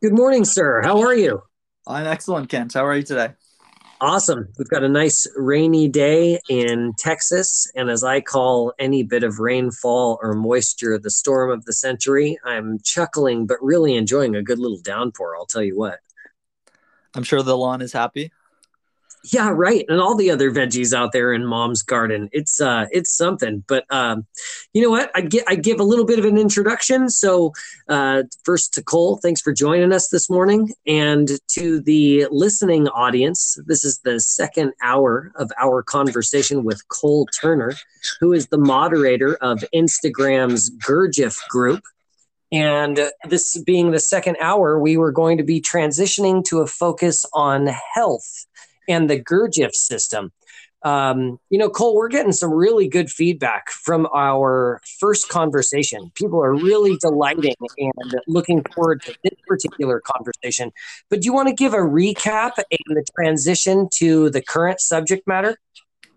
Good morning, sir. How are you? I'm excellent, Kent. How are you today? Awesome. We've got a nice rainy day in Texas. And as I call any bit of rainfall or moisture the storm of the century, I'm chuckling, but really enjoying a good little downpour. I'll tell you what. I'm sure the lawn is happy. Yeah, right. And all the other veggies out there in mom's garden. It's uh it's something. But um you know what? I get I give a little bit of an introduction. So uh first to Cole, thanks for joining us this morning. And to the listening audience, this is the second hour of our conversation with Cole Turner, who is the moderator of Instagram's Gurdjieff group. And this being the second hour, we were going to be transitioning to a focus on health and the Gurdjieff system. Um, you know, Cole, we're getting some really good feedback from our first conversation. People are really delighting and looking forward to this particular conversation. But do you want to give a recap and the transition to the current subject matter?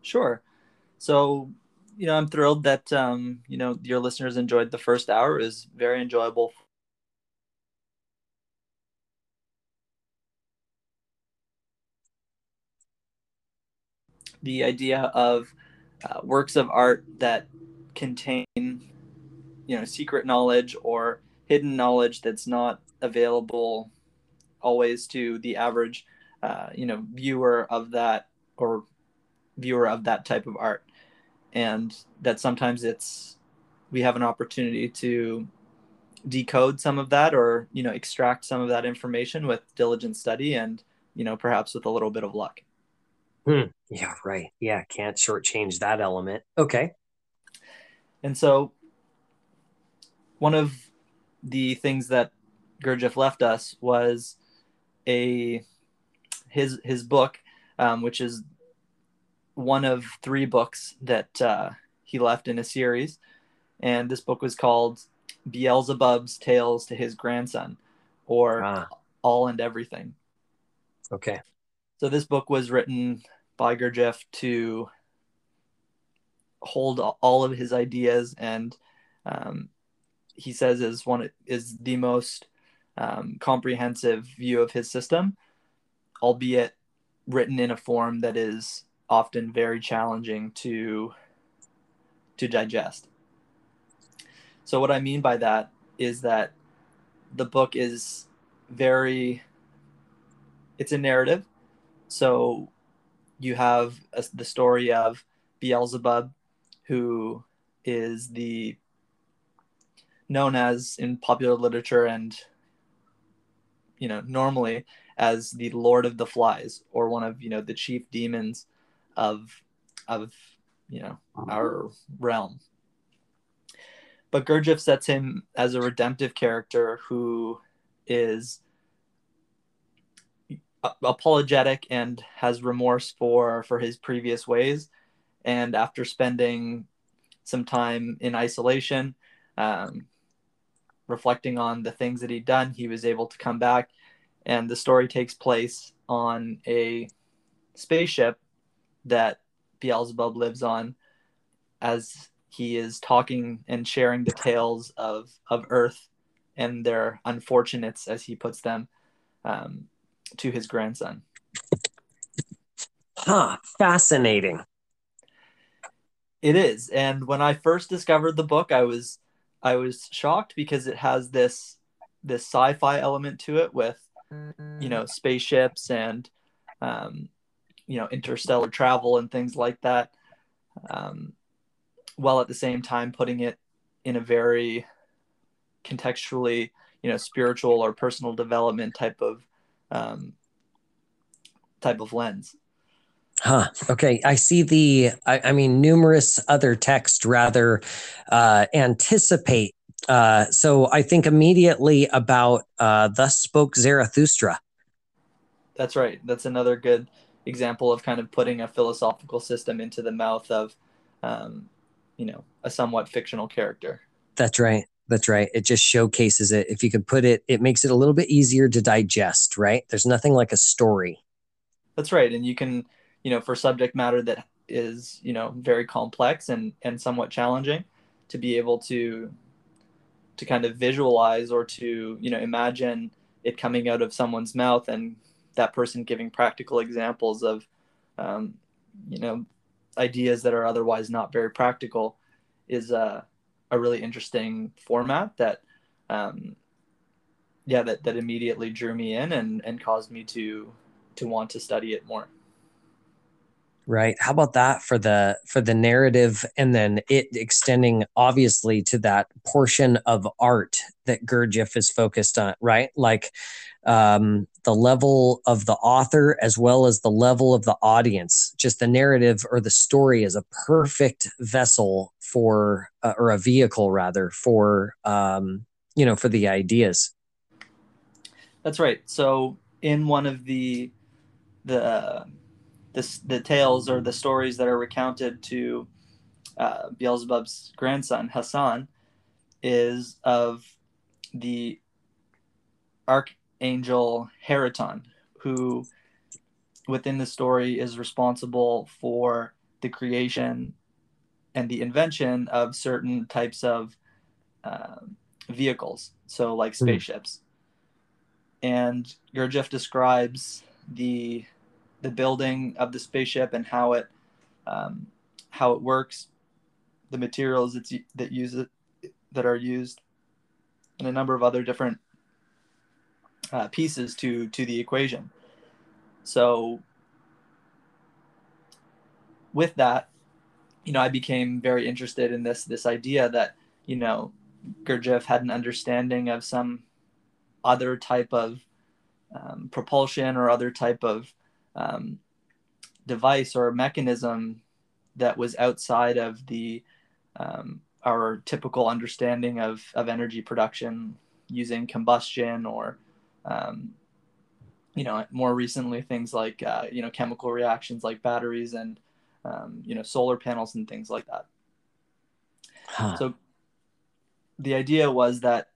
Sure. So, you know, I'm thrilled that um, you know your listeners enjoyed the first hour. It was very enjoyable the idea of uh, works of art that contain you know secret knowledge or hidden knowledge that's not available always to the average uh, you know viewer of that or viewer of that type of art. And that sometimes it's we have an opportunity to decode some of that or you know extract some of that information with diligent study and you know perhaps with a little bit of luck Hmm. Yeah, right. Yeah, can't shortchange that element. Okay. And so, one of the things that Gurdjieff left us was a his his book, um, which is one of three books that uh, he left in a series, and this book was called Beelzebub's Tales to His Grandson, or ah. All and Everything. Okay. So this book was written by Gurdjieff to hold all of his ideas, and um, he says is one is the most um, comprehensive view of his system, albeit written in a form that is often very challenging to to digest. So what I mean by that is that the book is very it's a narrative so you have a, the story of beelzebub who is the known as in popular literature and you know normally as the lord of the flies or one of you know the chief demons of of you know uh-huh. our realm. But Gurdjieff sets him as a redemptive character who is apologetic and has remorse for for his previous ways. And after spending some time in isolation um, reflecting on the things that he'd done he was able to come back. And the story takes place on a spaceship that beelzebub lives on as he is talking and sharing the tales of of earth and their unfortunates as he puts them. Um, to his grandson. Huh, fascinating. It is. And when I first discovered the book, I was I was shocked because it has this this sci-fi element to it with you know spaceships and um, you know interstellar travel and things like that um, while at the same time putting it in a very contextually you know spiritual or personal development type of um, type of lens. Huh. Okay. I see the, I, I mean, numerous other texts rather uh, anticipate. Uh, so I think immediately about uh, Thus Spoke Zarathustra. That's right. That's another good example of kind of putting a philosophical system into the mouth of, um, you know, a somewhat fictional character. That's right. That's right. It just showcases it. If you could put it, it makes it a little bit easier to digest, right? There's nothing like a story. That's right. And you can, you know, for subject matter that is, you know, very complex and, and somewhat challenging to be able to, to kind of visualize or to, you know, imagine it coming out of someone's mouth and that person giving practical examples of um, you know ideas that are otherwise not very practical is a, a really interesting format that um, yeah that, that immediately drew me in and, and caused me to to want to study it more. Right. How about that for the for the narrative and then it extending obviously to that portion of art that gurdjieff is focused on right? Like um, the level of the author as well as the level of the audience just the narrative or the story is a perfect vessel for uh, or a vehicle rather for um, you know for the ideas. That's right. So in one of the the the, the tales or the stories that are recounted to uh, Beelzebub's grandson Hassein is of the archangel Hariton, who within the story is responsible for the creation and the invention of certain types of uh, vehicles, so like hmm. spaceships. Mm. And Gurdjieff describes the the building of the spaceship and how it um, how it works, the materials that's, that use it that are used, and a number of other different uh, pieces to to the equation. So with that, you know, I became very interested in this this idea that you know Gurdjieff had an understanding of some other type of um, propulsion or other type of um, device or mechanism that was outside of the um, our typical understanding of, of energy production using combustion or um, you know more recently things like uh, you know chemical reactions like batteries and um, you know solar panels and things like that huh. so the idea was that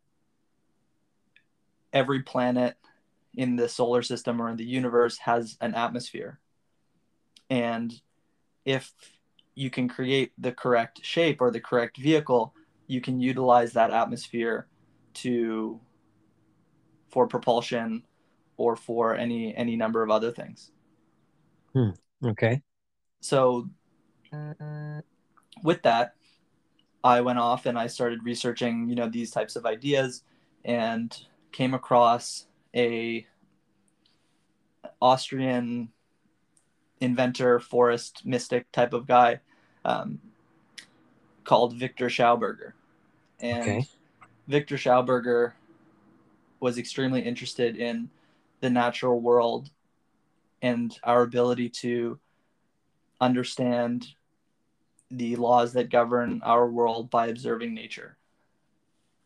every planet in the solar system or in the universe has an atmosphere. And if you can create the correct shape or the correct vehicle, you can utilize that atmosphere to for propulsion or for any any number of other things. Hmm. Okay. So with that, I went off and I started researching, you know, these types of ideas and came across a Austrian inventor, forest mystic type of guy um, called Victor Schauberger. And okay. Victor Schauberger was extremely interested in the natural world and our ability to understand the laws that govern our world by observing nature.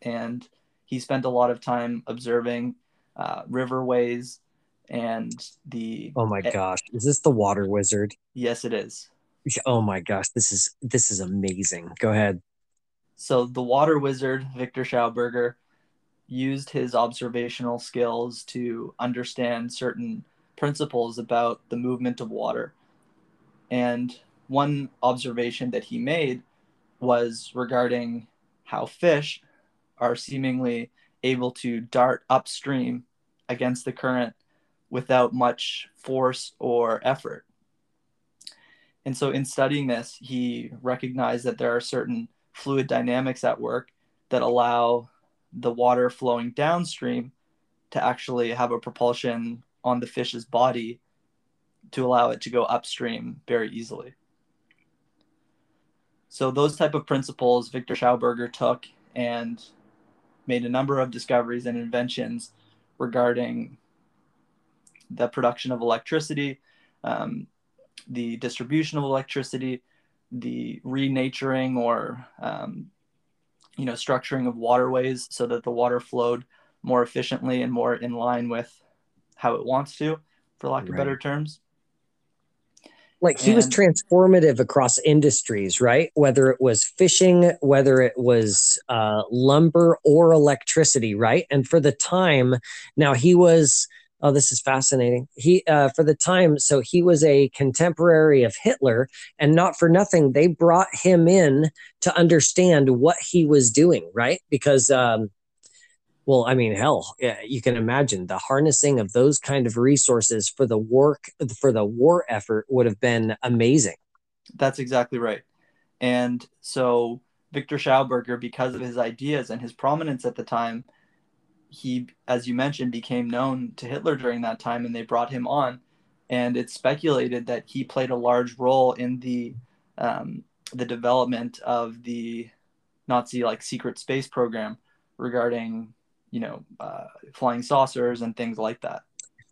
And he spent a lot of time observing uh, riverways and the oh my gosh. Is this the water wizard? Yes it is. Oh my gosh. This is this is amazing. Go ahead. So the water wizard victor schauberger used his observational skills to understand certain principles about the movement of water and one observation that he made was regarding how fish are seemingly able to dart upstream against the current without much force or effort. And so, in studying this, he recognized that there are certain fluid dynamics at work that allow the water flowing downstream to actually have a propulsion on the fish's body to allow it to go upstream very easily. So those type of principles Victor Schauberger took and made a number of discoveries and inventions regarding the production of electricity, um, the distribution of electricity, the renaturing or um, you know structuring of waterways so that the water flowed more efficiently and more in line with how it wants to, for lack of better terms. Like he and, was transformative across industries, right? Whether it was fishing, whether it was uh, lumber or electricity, right? And for the time, now he was oh this is fascinating he uh, for the time so he was a contemporary of hitler and not for nothing they brought him in to understand what he was doing right because um, well, I mean, hell, you can imagine the harnessing of those kind of resources for the work for the war effort would have been amazing. That's exactly right. And so Victor Schauberger, because of his ideas and his prominence at the time, he, as you mentioned, became known to Hitler during that time, and they brought him on. And it's speculated that he played a large role in the um, the development of the Nazi like secret space program regarding you know, uh, flying saucers and things like that.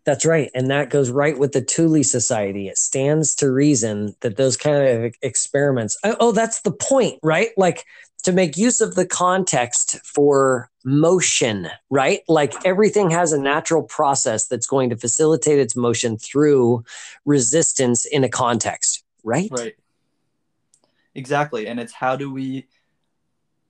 That's right. And that goes right with the Thule Society. It stands to reason that those kind of experiments, oh, oh, that's the point, right? Like to make use of the context for motion, right? Like everything has a natural process that's going to facilitate its motion through resistance in a context, right? Right. Exactly. And it's how do we,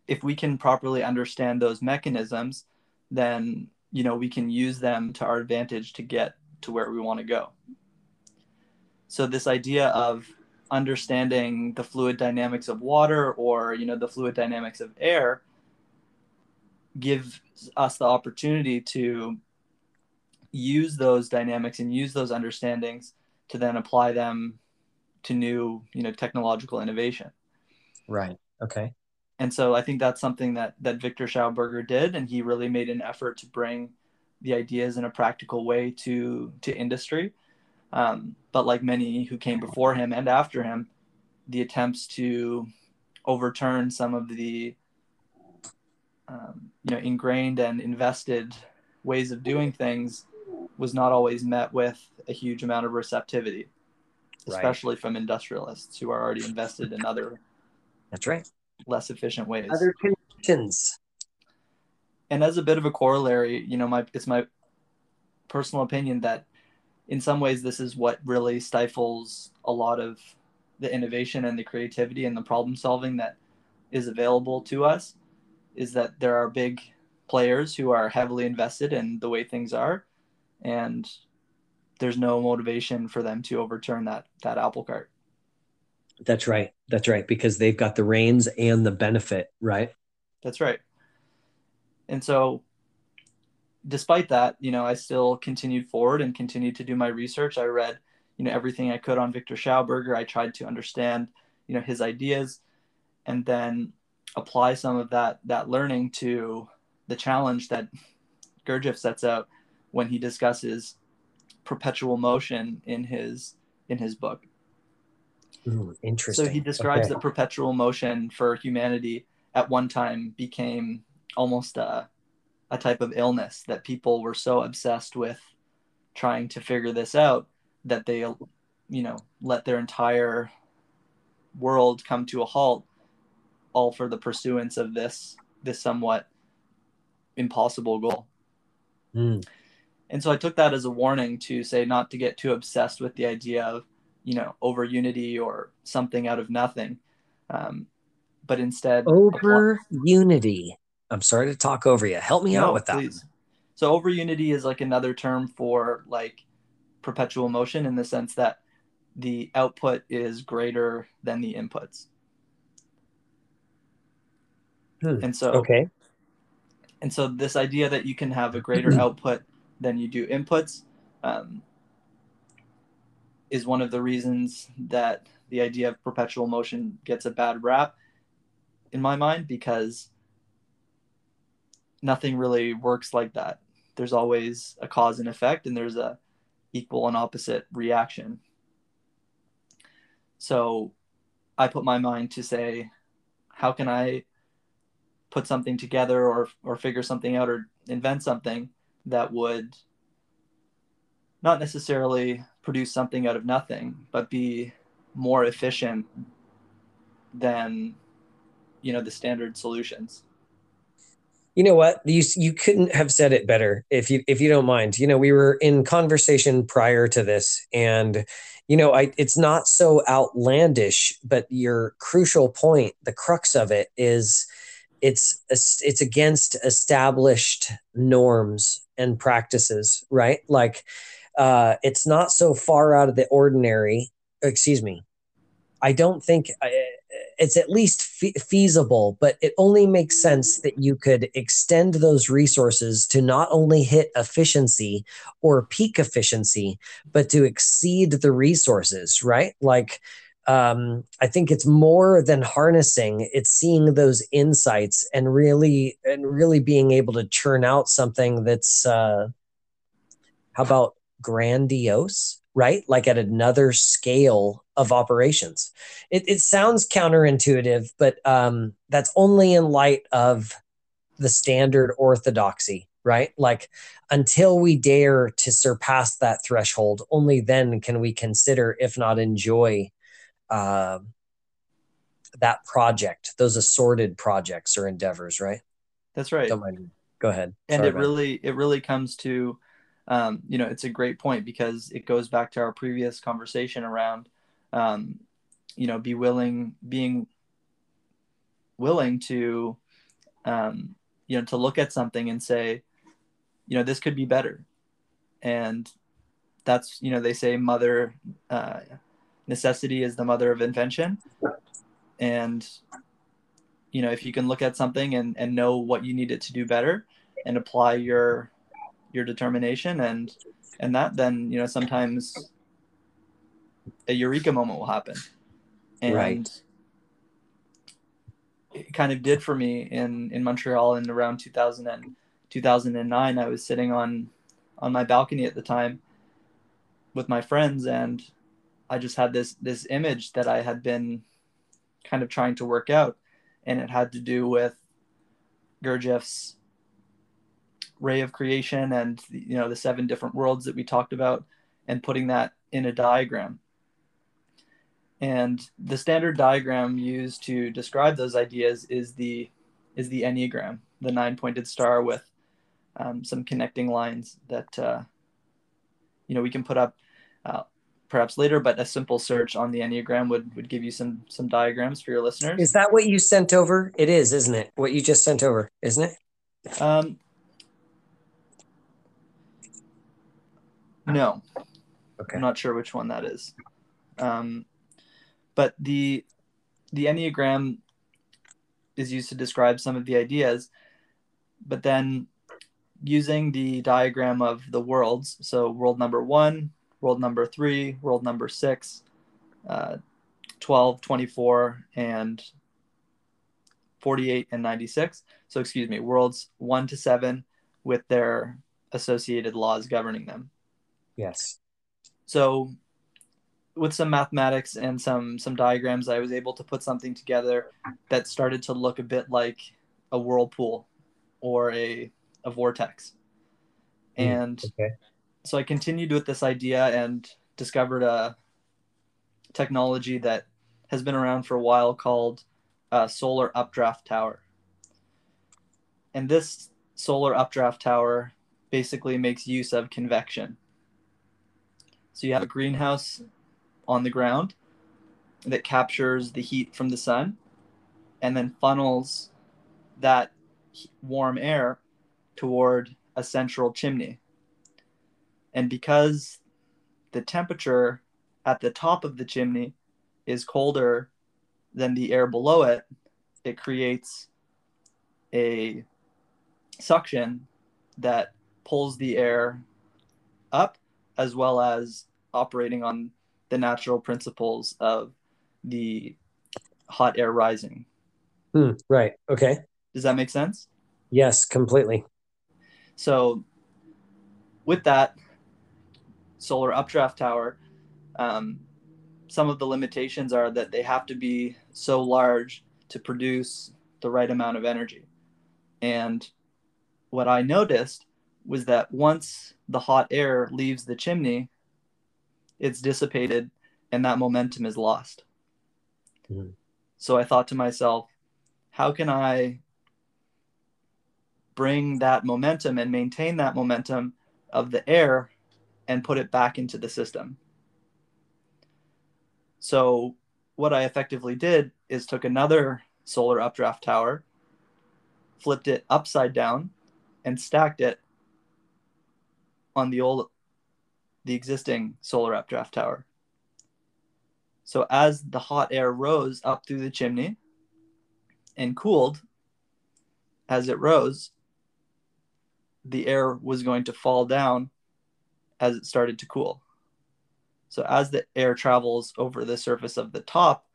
if we can properly understand those mechanisms, then you know we can use them to our advantage to get to where we want to go. So this idea of understanding the fluid dynamics of water or you know the fluid dynamics of air gives us the opportunity to use those dynamics and use those understandings to then apply them to new you know technological innovation. Right. Okay and so I think that's something that that Victor Schauberger did, and he really made an effort to bring the ideas in a practical way to to industry. Um, but like many who came before him and after him, the attempts to overturn some of the um, you know ingrained and invested ways of doing things was not always met with a huge amount of receptivity, especially right. from industrialists who are already invested in other. That's right less efficient ways. Other conditions. And as a bit of a corollary, you know, my it's my personal opinion that in some ways this is what really stifles a lot of the innovation and the creativity and the problem solving that is available to us is that there are big players who are heavily invested in the way things are and there's no motivation for them to overturn that that apple cart that's right. That's right. Because they've got the reins and the benefit, right? That's right. And so, despite that, you know, I still continued forward and continued to do my research. I read, you know, everything I could on Victor Schauberger. I tried to understand, you know, his ideas and then apply some of that that learning to the challenge that Gurdjieff sets out when he discusses perpetual motion in his in his book. Ooh, interesting. So he describes okay. that perpetual motion for humanity at one time became almost a, a type of illness that people were so obsessed with trying to figure this out that they, you know, let their entire world come to a halt, all for the pursuance of this this somewhat impossible goal. Mm. And so I took that as a warning to say not to get too obsessed with the idea of you know over unity or something out of nothing. Um, but instead over unity. I'm sorry to talk over you. Help me no, out with that. please. so over unity is like another term for like perpetual motion in the sense that the output is greater than the inputs. Hmm. and so okay. and so this idea that you can have a greater output than you do inputs um, is one of the reasons that the idea of perpetual motion gets a bad rap in my mind because nothing really works like that. There's always a cause and effect and there's a equal and opposite reaction. So I put my mind to say how can I put something together or or figure something out or invent something that would not necessarily produce something out of nothing, but be more efficient than you know the standard solutions. You know what? You you couldn't have said it better if you if you don't mind. You know, we were in conversation prior to this and you know, I it's not so outlandish, but your crucial point, the crux of it is it's it's against established norms and practices, right? Like uh, it's not so far out of the ordinary. Excuse me. I don't think. It's at least fe- feasible, but it only makes sense that you could extend those resources to not only hit efficiency or peak efficiency, but to exceed the resources, right? Like, um, I think it's more than harnessing; it's seeing those insights and really and really being able to churn out something that's uh, how about grandiose, right? Like at another scale of operations. It, it sounds counterintuitive, but um, that's only in light of the standard orthodoxy, right? Like until we dare to surpass that threshold, only then can we consider, if not enjoy, uh, that project, those assorted projects or endeavors, right? That's right. Don't mind. Go ahead. And Sorry, it really, it really comes to, um, you know, it's a great point because it goes back to our previous conversation around, um, you know, be willing, being willing to, um, you know, to look at something and say, you know, this could be better, and that's, you know, they say mother. Uh, necessity is the mother of invention and you know if you can look at something and, and know what you need it to do better and apply your your determination and and that then you know sometimes a eureka moment will happen and right. it kind of did for me in in montreal in around 2000 and 2009 i was sitting on on my balcony at the time with my friends and I just had this this image that I had been kind of trying to work out, and it had to do with Gurdjieff's ray of creation and you know the seven different worlds that we talked about, and putting that in a diagram. And the standard diagram used to describe those ideas is the is the enneagram, the nine pointed star with um, some connecting lines that uh, you know we can put up. Uh, perhaps later, but a simple search on the Enneagram would, would give you some some diagrams for your listeners. Is that what you sent over? It is, isn't it? What you just sent over, isn't it? Um, no. Okay. I'm not sure which one that is. Um, but the the Enneagram is used to describe some of the ideas, but then using the diagram of the worlds, so world number one, world number three, world number six, uh, 12, 24, and 48 and 96. So, excuse me, worlds one to seven with their associated laws governing them. Yes. So, with some mathematics and some some diagrams, I was able to put something together that started to look a bit like a whirlpool or a a vortex. Hmm, and okay so I continued with this idea and discovered a technology that has been around for a while called uh, solar updraft tower. And this solar updraft tower basically makes use of convection. So you have a greenhouse on the ground that captures the heat from the sun and then funnels that warm air toward a central chimney. And because the temperature at the top of the chimney is colder than the air below it, it creates a suction that pulls the air up as well as operating on the natural principles of the hot air rising. Hmm, right. Okay. Does that make sense? Yes, completely. So, with that, solar updraft tower, um, some of the limitations are that they have to be so large to produce the right amount of energy. And what I noticed was that once the hot air leaves the chimney, it's dissipated and that momentum is lost. Mm. So I thought to myself, how can I bring that momentum and maintain that momentum of the air and put it back into the system. So what I effectively did is took another solar updraft tower, flipped it upside down, and stacked it on the old the existing solar updraft tower. So as the hot air rose up through the chimney and cooled, as it rose, the air was going to fall down as it started to cool. So as the air travels over the surface of the top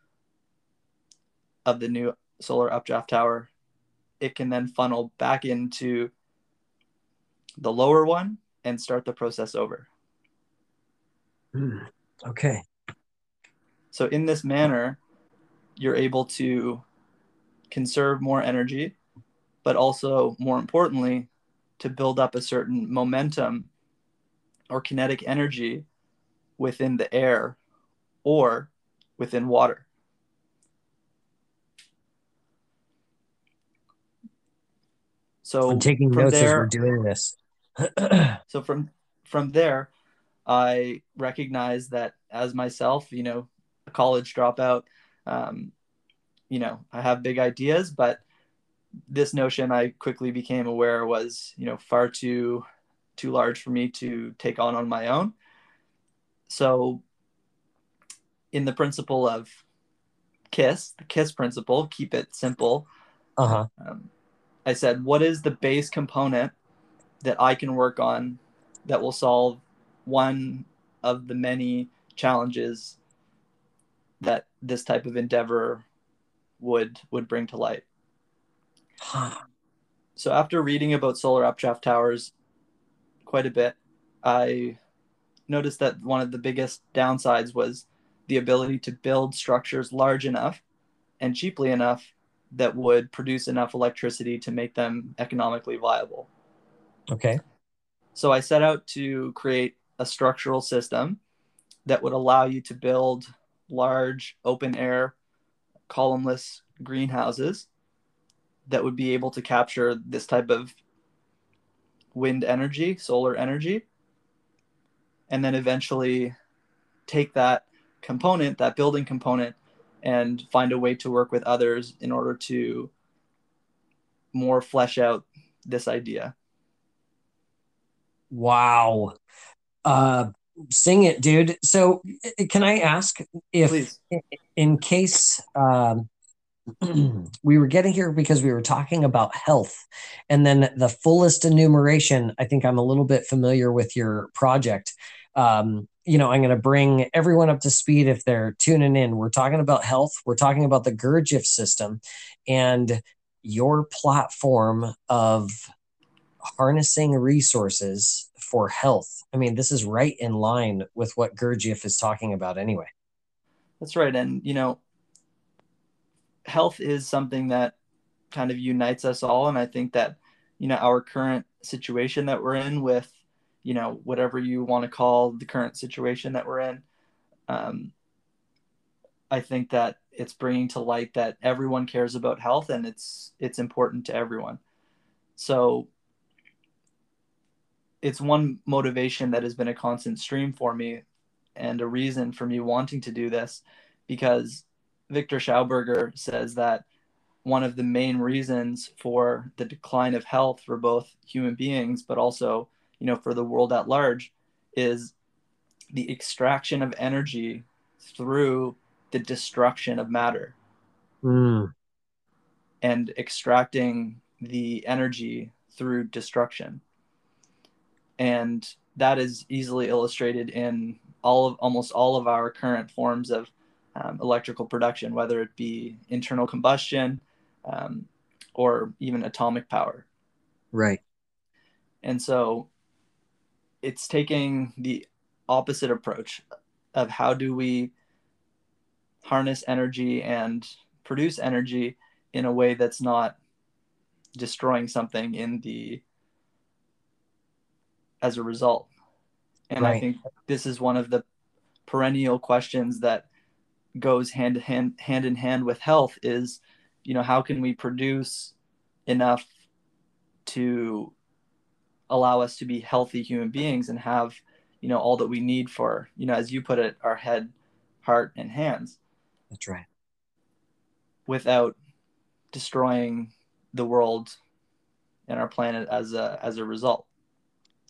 of the new solar updraft tower, it can then funnel back into the lower one and start the process over. Mm, okay. So in this manner, you're able to conserve more energy, but also more importantly, to build up a certain momentum or kinetic energy within the air or within water. So I'm taking notes there, as we're doing this. so from from there, I recognize that as myself, you know, a college dropout, um, you know, I have big ideas, but this notion I quickly became aware was, you know, far too too large for me to take on on my own. So, in the principle of KISS, the KISS principle, keep it simple. Uh-huh. Um, I said, what is the base component that I can work on that will solve one of the many challenges that this type of endeavor would would bring to light. so after reading about solar updraft towers quite a bit, I noticed that one of the biggest downsides was the ability to build structures large enough and cheaply enough that would produce enough electricity to make them economically viable. Okay. So I set out to create a structural system that would allow you to build large open air columnless greenhouses that would be able to capture this type of wind energy, solar energy, and then eventually take that component, that building component, and find a way to work with others in order to more flesh out this idea. Wow. Uh, sing it, dude. So, can I ask if, Please. in case um, we were getting here because we were talking about health, and then the fullest enumeration, I think I'm a little bit familiar with your project. Um, you know, I'm going to bring everyone up to speed if they're tuning in. We're talking about health, we're talking about the Gurdjieff system, and your platform of harnessing resources for health. I mean, this is right in line with what Gurdjieff is talking about anyway. That's right. And, you know, health is something that kind of unites us all. And I think that, you know, our current situation that we're in with, you know, whatever you want to call the current situation that we're in, um, I think that it's bringing to light that everyone cares about health and it's it's important to everyone. So it's one motivation that has been a constant stream for me and a reason for me wanting to do this because Victor Schauberger says that one of the main reasons for the decline of health for both human beings but also you know for the world at large is the extraction of energy through the destruction of matter mm. and extracting the energy through destruction and that is easily illustrated in all of almost all of our current forms of um, electrical production, whether it be internal combustion um, or even atomic power. Right. And so it's taking the opposite approach of how do we harness energy and produce energy in a way that's not destroying something in the as a result. And right. I think this is one of the perennial questions that goes hand in hand hand in hand with health is, you know, how can we produce enough to allow us to be healthy human beings and have, you know, all that we need for, you know, as you put it, our head, heart, and hands. That's right. Without destroying the world and our planet as a as a result.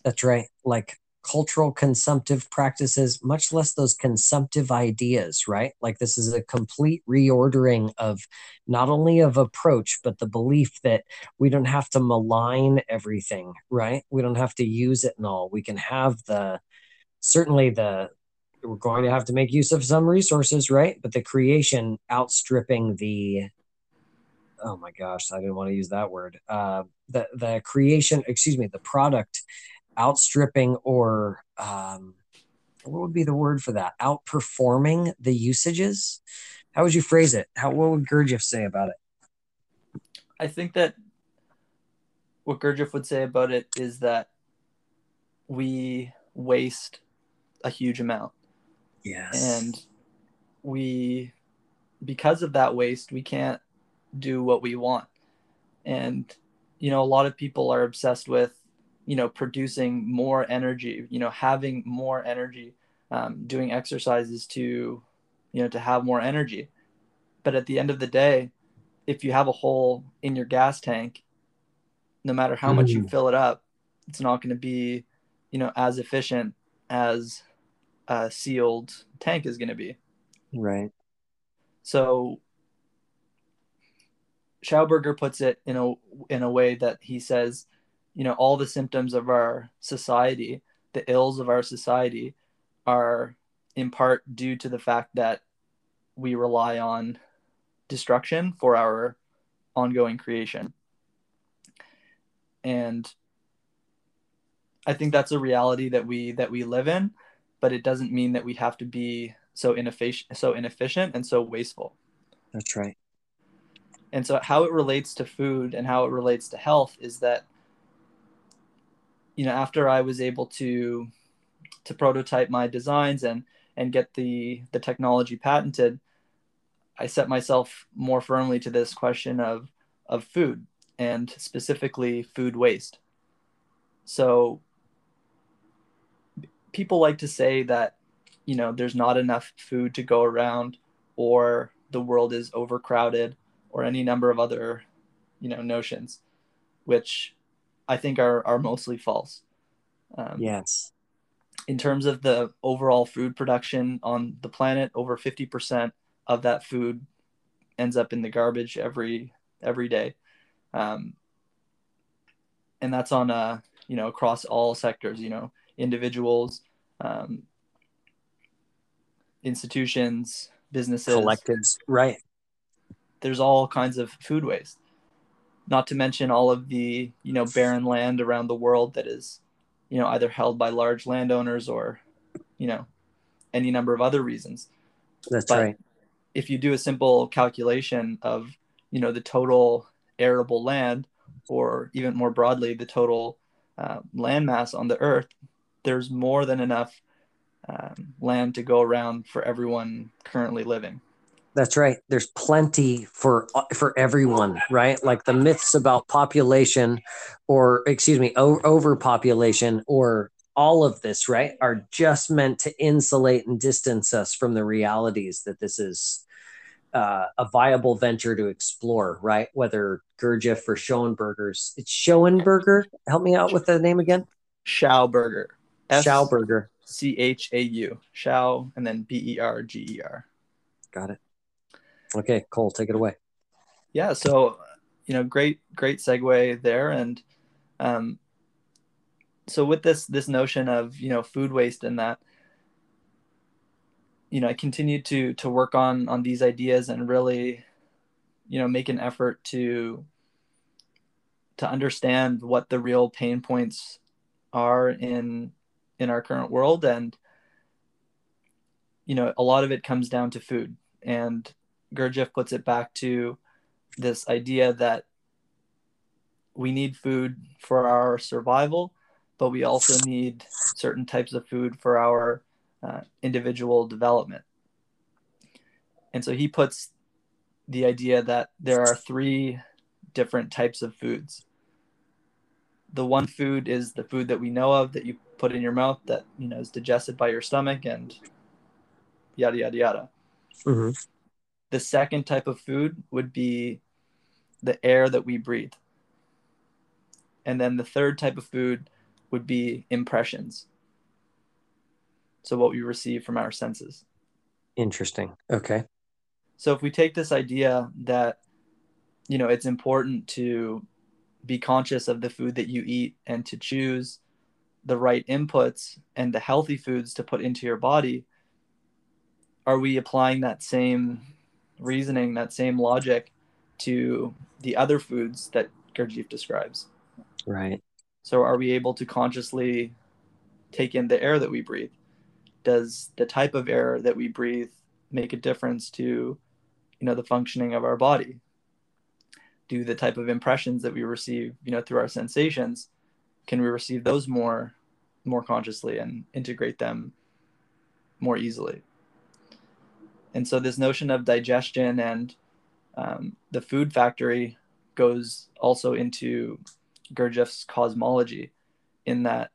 That's right. Like cultural consumptive practices, much less those consumptive ideas, right? Like this is a complete reordering of not only of approach, but the belief that we don't have to malign everything, right? We don't have to use it and all. We can have the certainly the we're going to have to make use of some resources, right? But the creation outstripping the oh my gosh, I didn't want to use that word. Uh, the the creation, excuse me, the product outstripping or um, what would be the word for that? Outperforming the usages. How would you phrase it? How what would Gurdjieff say about it? I think that what Gurdjieff would say about it is that we waste a huge amount. Yes. And we because of that waste, we can't do what we want. And, you know, a lot of people are obsessed with, you know, producing more energy, you know, having more energy, um, doing exercises to, you know, to have more energy. But at the end of the day, if you have a hole in your gas tank, no matter how much you fill it up, it's not going to be, you know, as efficient as a sealed tank is going to be. Right. So Schauberger puts it in a in a way that he says, you know, all the symptoms of our society, the ills of our society, are in part due to the fact that we rely on destruction for our ongoing creation. And I think that's a reality that we that we live in, but it doesn't mean that we have to be so inefficient so inefficient and so wasteful. That's right. And so, how it relates to food and how it relates to health is that, you know, after I was able to to prototype my designs and and get the the technology patented, I set myself more firmly to this question of of food and specifically food waste. So people like to say that you know there's not enough food to go around or the world is overcrowded or any number of other, you know, notions, which I think are are mostly false. Um, yes. In terms of the overall food production on the planet, over fifty percent of that food ends up in the garbage every every day, um, and that's on a you know across all sectors. You know, individuals, um, institutions, businesses, collectives, right? there's all kinds of food waste. Not to mention all of the you know barren land around the world that is, you know, either held by large landowners or, you know, any number of other reasons. That's but right. If you do a simple calculation of you know the total arable land, or even more broadly the total uh, land mass on the earth, there's more than enough um, land to go around for everyone currently living. That's right. There's plenty for for everyone, right? Like the myths about population, or excuse me, o- overpopulation, or all of this, right, are just meant to insulate and distance us from the realities that this is uh, a viable venture to explore, right? Whether Gurdjieff or Schoenberger's, it's Schoenberger. Help me out with the name again. Schauberger. Schauberger. C H A U. Schau, and then B E R G E R. Got it. Okay, Cole, take it away. Yeah, so you know, great, great segue there, and um, so with this this notion of you know food waste and that, you know, I continued to to work on on these ideas and really, you know, make an effort to to understand what the real pain points are in in our current world. And you know a lot of it comes down to food. And Gurdjieff puts it back to this idea that we need food for our survival, but we also need certain types of food for our uh, individual development. And so he puts the idea that there are three different types of foods. The one food is the food that we know of that you put in your mouth that you know is digested by your stomach and yada yada yada. Mm-hmm. The second type of food would be the air that we breathe. And then the third type of food would be impressions. So what we receive from our senses. Interesting. Okay. So if we take this idea that you know it's important to be conscious of the food that you eat and to choose the right inputs and the healthy foods to put into your body are we applying that same reasoning that same logic to the other foods that Gurdjieff describes. Right. So are we able to consciously take in the air that we breathe? Does the type of air that we breathe make a difference to you know the functioning of our body? Do the type of impressions that we receive you know through our sensations can we receive those more more consciously and integrate them more easily and so this notion of digestion and um, the food factory goes also into Gurdjieff's cosmology in that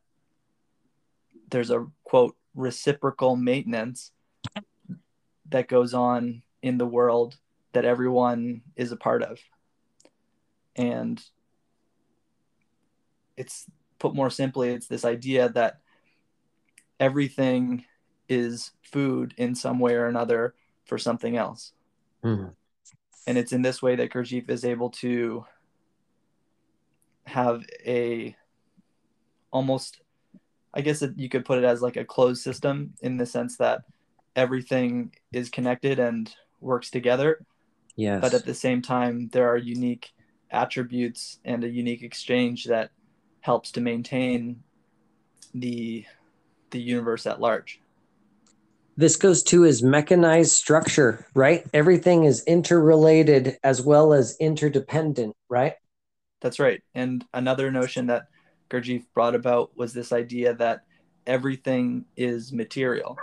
there's a quote reciprocal maintenance that goes on in the world that everyone is a part of. And it's put more simply it's this idea that everything is food in some way or another for something else. Mm. and it's in this way that Gurdjieff is able to have a almost i guess it, you could put it as like a closed system in the sense that everything is connected and works together. Yes. But at the same time there are unique attributes and a unique exchange that helps to maintain the the universe at large this goes to his mechanized structure right? Everything is interrelated as well as interdependent right? That's right. And another notion that Gurdjieff brought about was this idea that everything is material.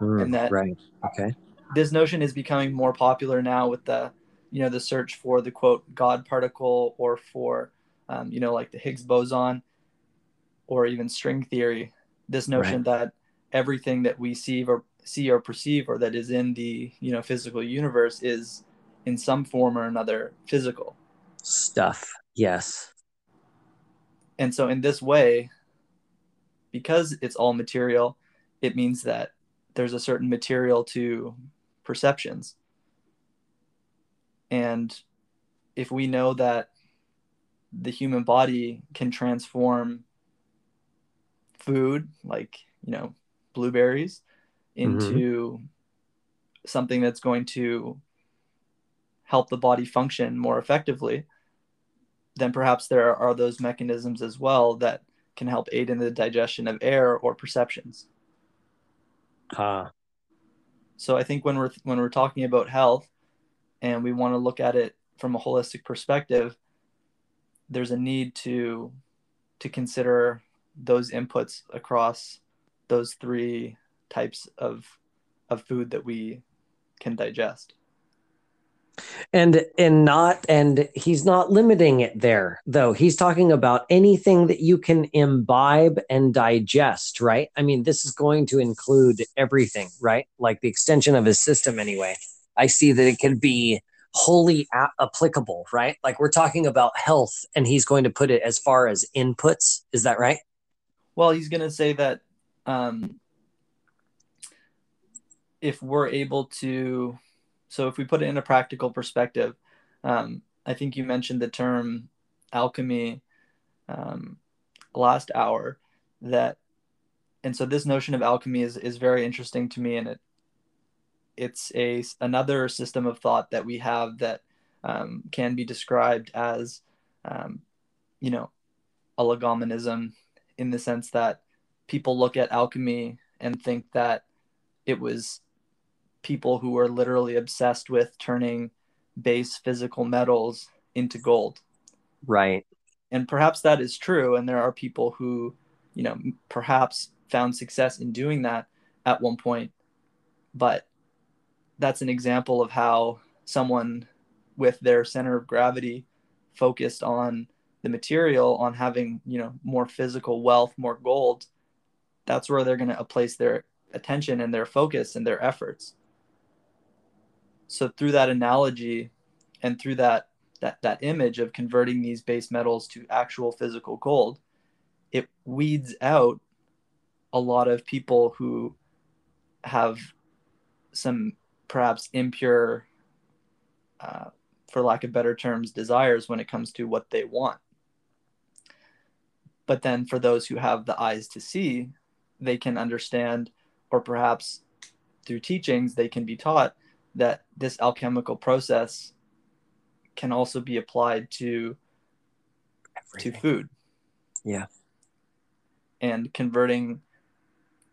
Mm, and that right. Okay. this notion is becoming more popular now with the you know the search for the quote god particle or for um, you know like the higgs boson or even string theory. This notion right. that everything that we see or see or perceive or that is in the you know physical universe is in some form or another physical. Stuff. Yes. And so in this way because it's all material it means that there's a certain material to perceptions. And if we know that the human body can transform food like you know blueberries into mm-hmm. something that's going to help the body function more effectively then perhaps there are those mechanisms as well that can help aid in the digestion of air or perceptions ah uh. so i think when we're when we're talking about health and we want to look at it from a holistic perspective there's a need to to consider those inputs across those three types of of food that we can digest and and not and he's not limiting it there though he's talking about anything that you can imbibe and digest right i mean this is going to include everything right like the extension of his system anyway I see that it can be wholly a- applicable, right? Like we're talking about health, and he's going to put it as far as inputs. Is that right? Well, he's going to say that um, if we're able to, so if we put it in a practical perspective, um, I think you mentioned the term alchemy um, last hour. That, and so this notion of alchemy is is very interesting to me, and it it's a another system of thought that we have that um, can be described as um, you know a legominism in the sense that people look at alchemy and think that it was people who were literally obsessed with turning base physical metals into gold. Right. And perhaps that is true and there are people who you know perhaps found success in doing that at one point but that's an example of how someone with their center of gravity focused on the material on having you know more physical wealth more gold that's where they're going to place their attention and their focus and their efforts. So through that analogy and through that that that image of converting these base metals to actual physical gold it weeds out a lot of people who have some perhaps impure uh, for lack of better terms desires when it comes to what they want. But then for those who have the eyes to see they can understand or perhaps through teachings they can be taught that this alchemical process can also be applied to Everything. to food yeah and converting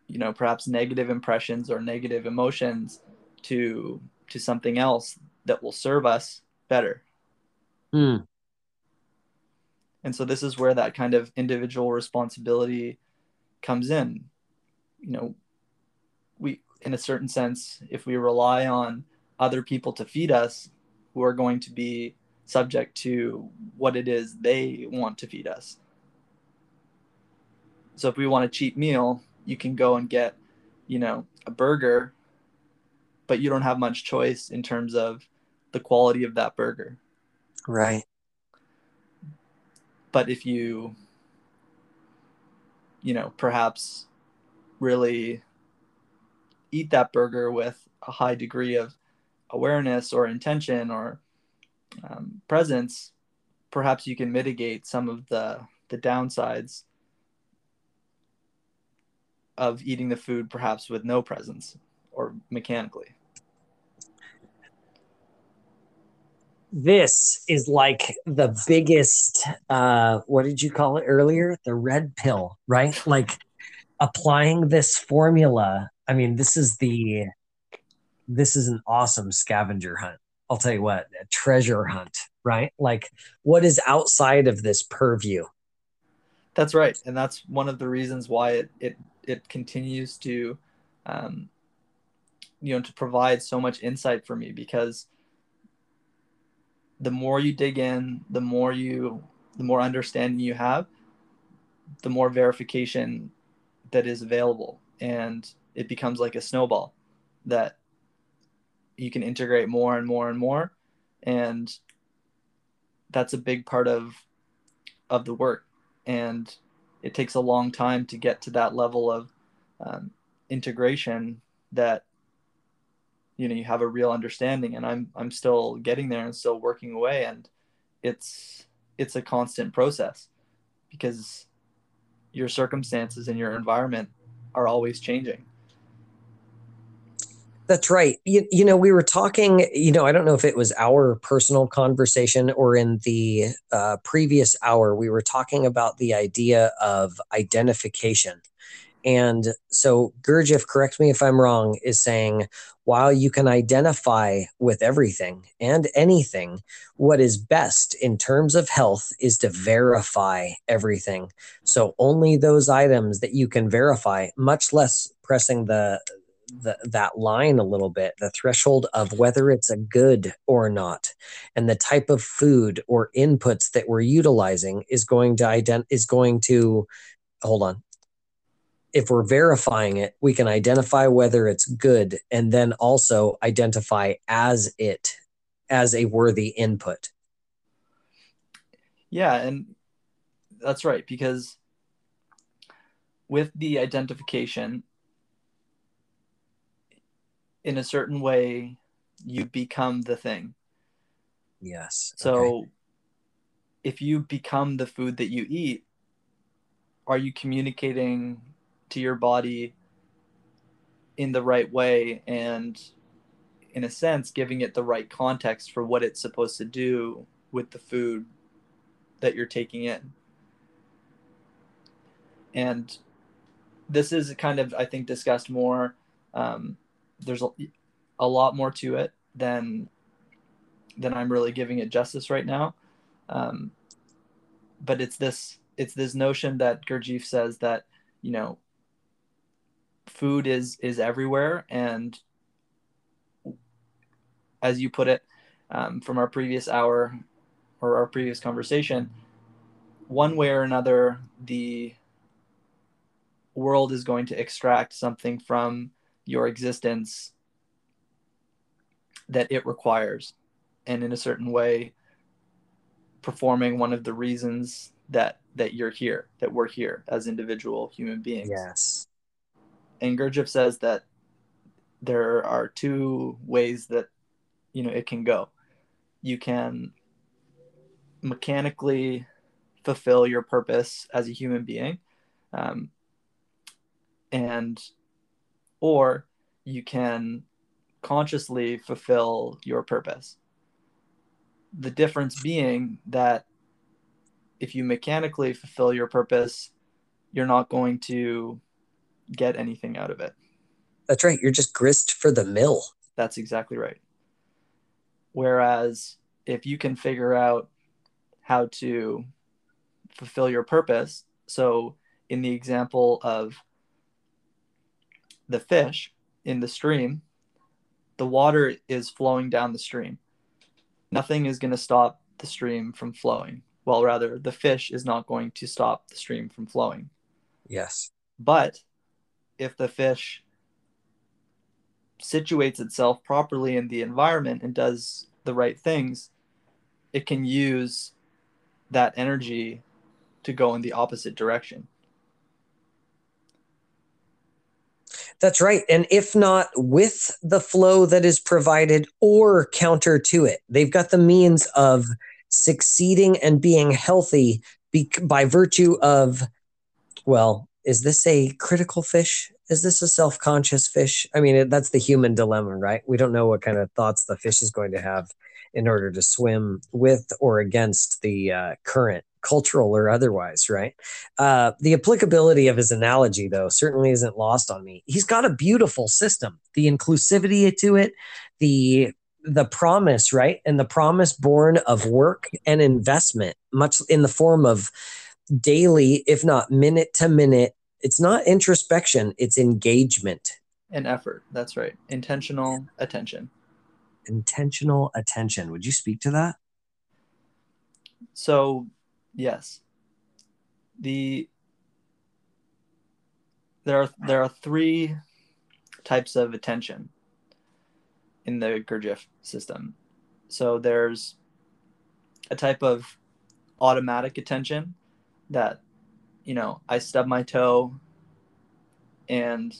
you know perhaps negative impressions or negative emotions to to something else that will serve us better mm. and so this is where that kind of individual responsibility comes in you know we in a certain sense if we rely on other people to feed us who are going to be subject to what it is they want to feed us so if we want a cheap meal, you can go and get, you know, a burger, but you don't have much choice in terms of the quality of that burger. Right. But if you, you know, perhaps really eat that burger with a high degree of awareness or intention or um, presence, perhaps you can mitigate some of the the downsides of eating the food perhaps with no presence or mechanically. This is like the biggest uh what did you call it earlier? The red pill, right? Like applying this formula. I mean, this is the this is an awesome scavenger hunt. I'll tell you what, a treasure hunt, right? Like what is outside of this purview? That's right. And that's one of the reasons why it, it it continues to um, you know to provide so much insight for me because the more you dig in the more you the more understanding you have the more verification that is available and it becomes like a snowball that you can integrate more and more and more and that's a big part of of the work. And it takes a long time to get to that level of um, integration that you know you have a real understanding and i'm i'm still getting there and still working away and it's it's a constant process because your circumstances and your environment are always changing that's right. You, you know, we were talking, you know, I don't know if it was our personal conversation or in the uh, previous hour, we were talking about the idea of identification. And so Gurdjieff, correct me if I'm wrong, is saying while you can identify with everything and anything, what is best in terms of health is to verify everything. So only those items that you can verify, much less pressing the the, that line a little bit the threshold of whether it's a good or not and the type of food or inputs that we're utilizing is going to ident- is going to hold on if we're verifying it we can identify whether it's good and then also identify as it as a worthy input yeah and that's right because with the identification in a certain way you become the thing yes so okay. if you become the food that you eat are you communicating to your body in the right way and in a sense giving it the right context for what it's supposed to do with the food that you're taking in and this is kind of i think discussed more um, there's a, a lot more to it than than I'm really giving it justice right now. Um, but it's this it's this notion that Gurdjieff says that you know food is is everywhere. And as you put it um, from our previous hour or our previous conversation one way or another the world is going to extract something from your existence that it requires. And in a certain way performing one of the reasons that that you're here that we're here as individual human beings. Yes and Gurdjieff says that there are two ways that you know it can go. You can mechanically fulfill your purpose as a human being, um, and or you can consciously fulfill your purpose. The difference being that if you mechanically fulfill your purpose, you're not going to get anything out of it. That's right. You're just grist for the mill. That's exactly right. Whereas if you can figure out how to fulfill your purpose, so in the example of the fish in the stream, the water is flowing down the stream. Nothing is going to stop the stream from flowing. Well, rather, the fish is not going to stop the stream from flowing. Yes. But if the fish situates itself properly in the environment and does the right things, it can use that energy to go in the opposite direction. That's right. And if not with the flow that is provided or counter to it, they've got the means of succeeding and being healthy be- by virtue of, well, is this a critical fish? Is this a self conscious fish? I mean, that's the human dilemma, right? We don't know what kind of thoughts the fish is going to have in order to swim with or against the uh, current cultural or otherwise, right? Uh, the applicability of his analogy, though, certainly isn't lost on me. He's got a beautiful system, the inclusivity to it, the the promise, right? And the promise born of work and investment, much in the form of daily, if not minute to minute. It's not introspection, it's engagement. And effort. That's right. Intentional attention. Intentional attention. Would you speak to that? So Yes. The there are there are three types of attention in the Gurdjieff system. So there's a type of automatic attention that you know I stub my toe and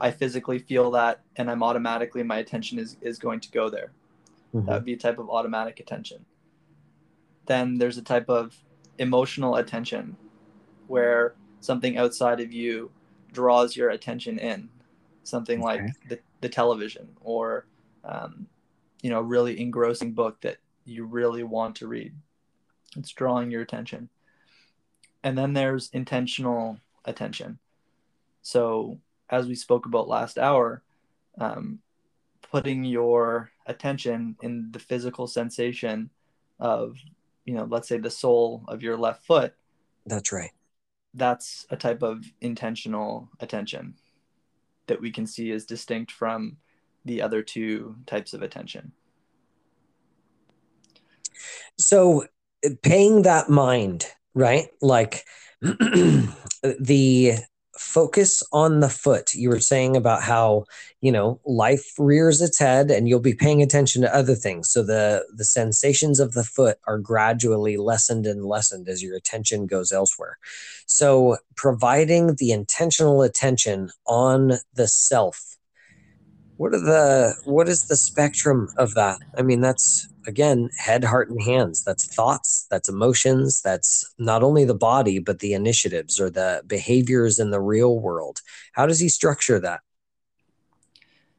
I physically feel that and I'm automatically my attention is is going to go there. Mm-hmm. That would be a type of automatic attention then there's a type of emotional attention where something outside of you draws your attention in something okay. like the, the television or um, you know a really engrossing book that you really want to read it's drawing your attention and then there's intentional attention so as we spoke about last hour um, putting your attention in the physical sensation of you know, let's say the sole of your left foot. That's right. That's a type of intentional attention that we can see is distinct from the other two types of attention. So, paying that mind, right? Like the focus on the foot. You were saying about how, you know, life rears its head and you'll be paying attention to other things. So the the sensations of the foot are gradually lessened and lessened as your attention goes elsewhere. So providing the intentional attention on the self. What are the what is the spectrum of that? I mean, that's again head heart and hands. That's thoughts that's emotions that's not only the body but the initiatives or the behaviors in the real world. How does he structure that?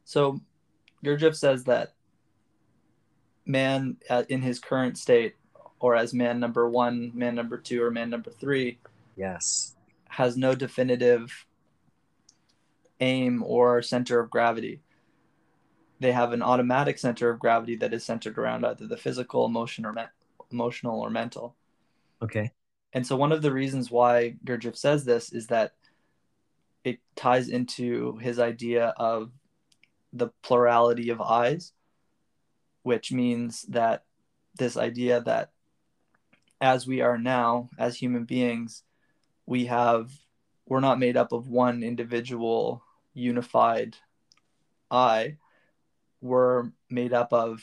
So Gurdjieff says that man uh, in his current state or as man number one man number two or man number three yes. has no definitive aim or center of gravity they have an automatic center of gravity that is centered around either the physical, emotion, or me- emotional or mental. Okay. And so one of the reasons why Gurdjieff says this is that it ties into his idea of the plurality of I's, which means that this idea that as we are now as human beings, we have we're not made up of one individual unified I were made up of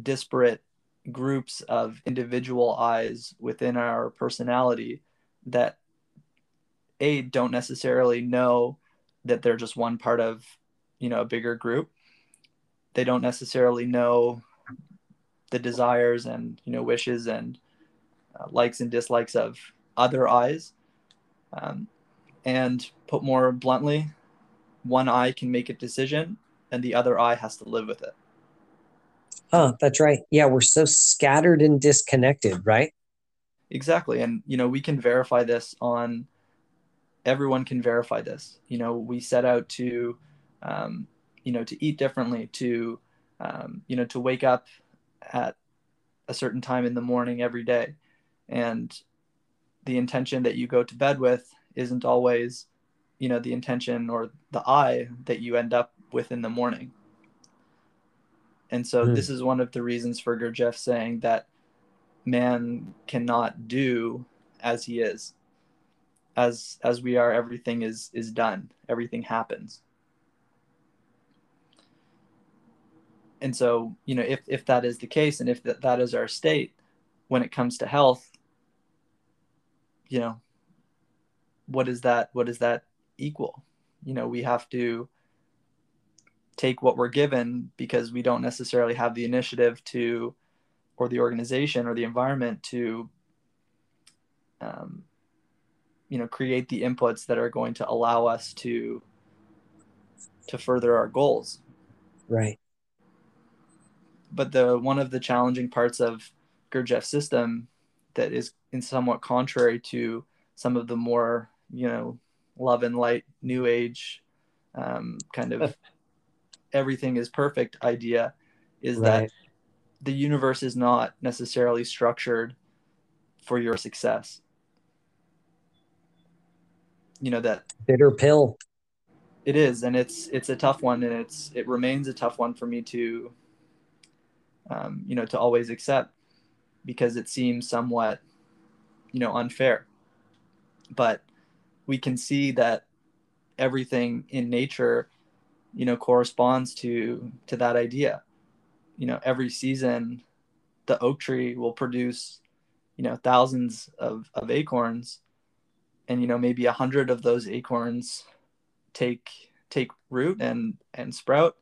disparate groups of individual I's within our personality that a don't necessarily know that they're just one part of you know a bigger group. They don't necessarily know the desires and you know wishes and uh, likes and dislikes of other I's. Um, and put more bluntly one I can make a decision and the other I has to live with it. Oh that's right. Yeah we're so scattered and disconnected right? Exactly and you know we can verify this on everyone can verify this. You know we set out to um, you know to eat differently to um, you know to wake up at a certain time in the morning every day. And the intention that you go to bed with isn't always you know the intention or the I that you end up with in the morning. And so mm. this is one of the reasons for Gurdjieff saying that man cannot do as he is. As as we are everything is is done. Everything happens. And so you know if if that is the case and if that, that is our state when it comes to health you know what is that what is that equal? You know we have to take what we're given because we don't necessarily have the initiative to or the organization or the environment to um, you know create the inputs that are going to allow us to to further our goals. Right. But the one of the challenging parts of Gurdjieff's system that is in somewhat contrary to some of the more you know love and light new age um, kind of everything is perfect idea is right. that the universe is not necessarily structured for your success. You know that bitter pill. it is and it's it's a tough one and it's it remains a tough one for me to um, you know to always accept because it seems somewhat you know unfair. But we can see that everything in nature you know corresponds to to that idea. You know every season the oak tree will produce you know thousands of, of acorns. And you know maybe a hundred of those acorns take take root and and sprout.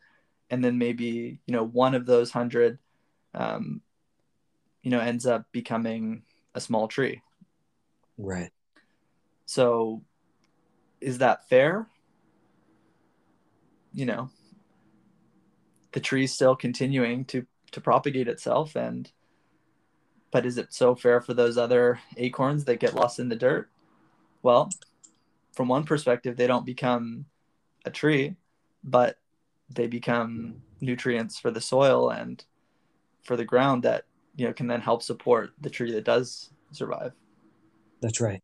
And then maybe you know one of those hundred um, you know ends up becoming a small tree. Right. So is that fair you know the tree's still continuing to to propagate itself and but is it so fair for those other acorns that get lost in the dirt well, from one perspective, they don't become a tree, but they become nutrients for the soil and for the ground that you know can then help support the tree that does survive. That's right.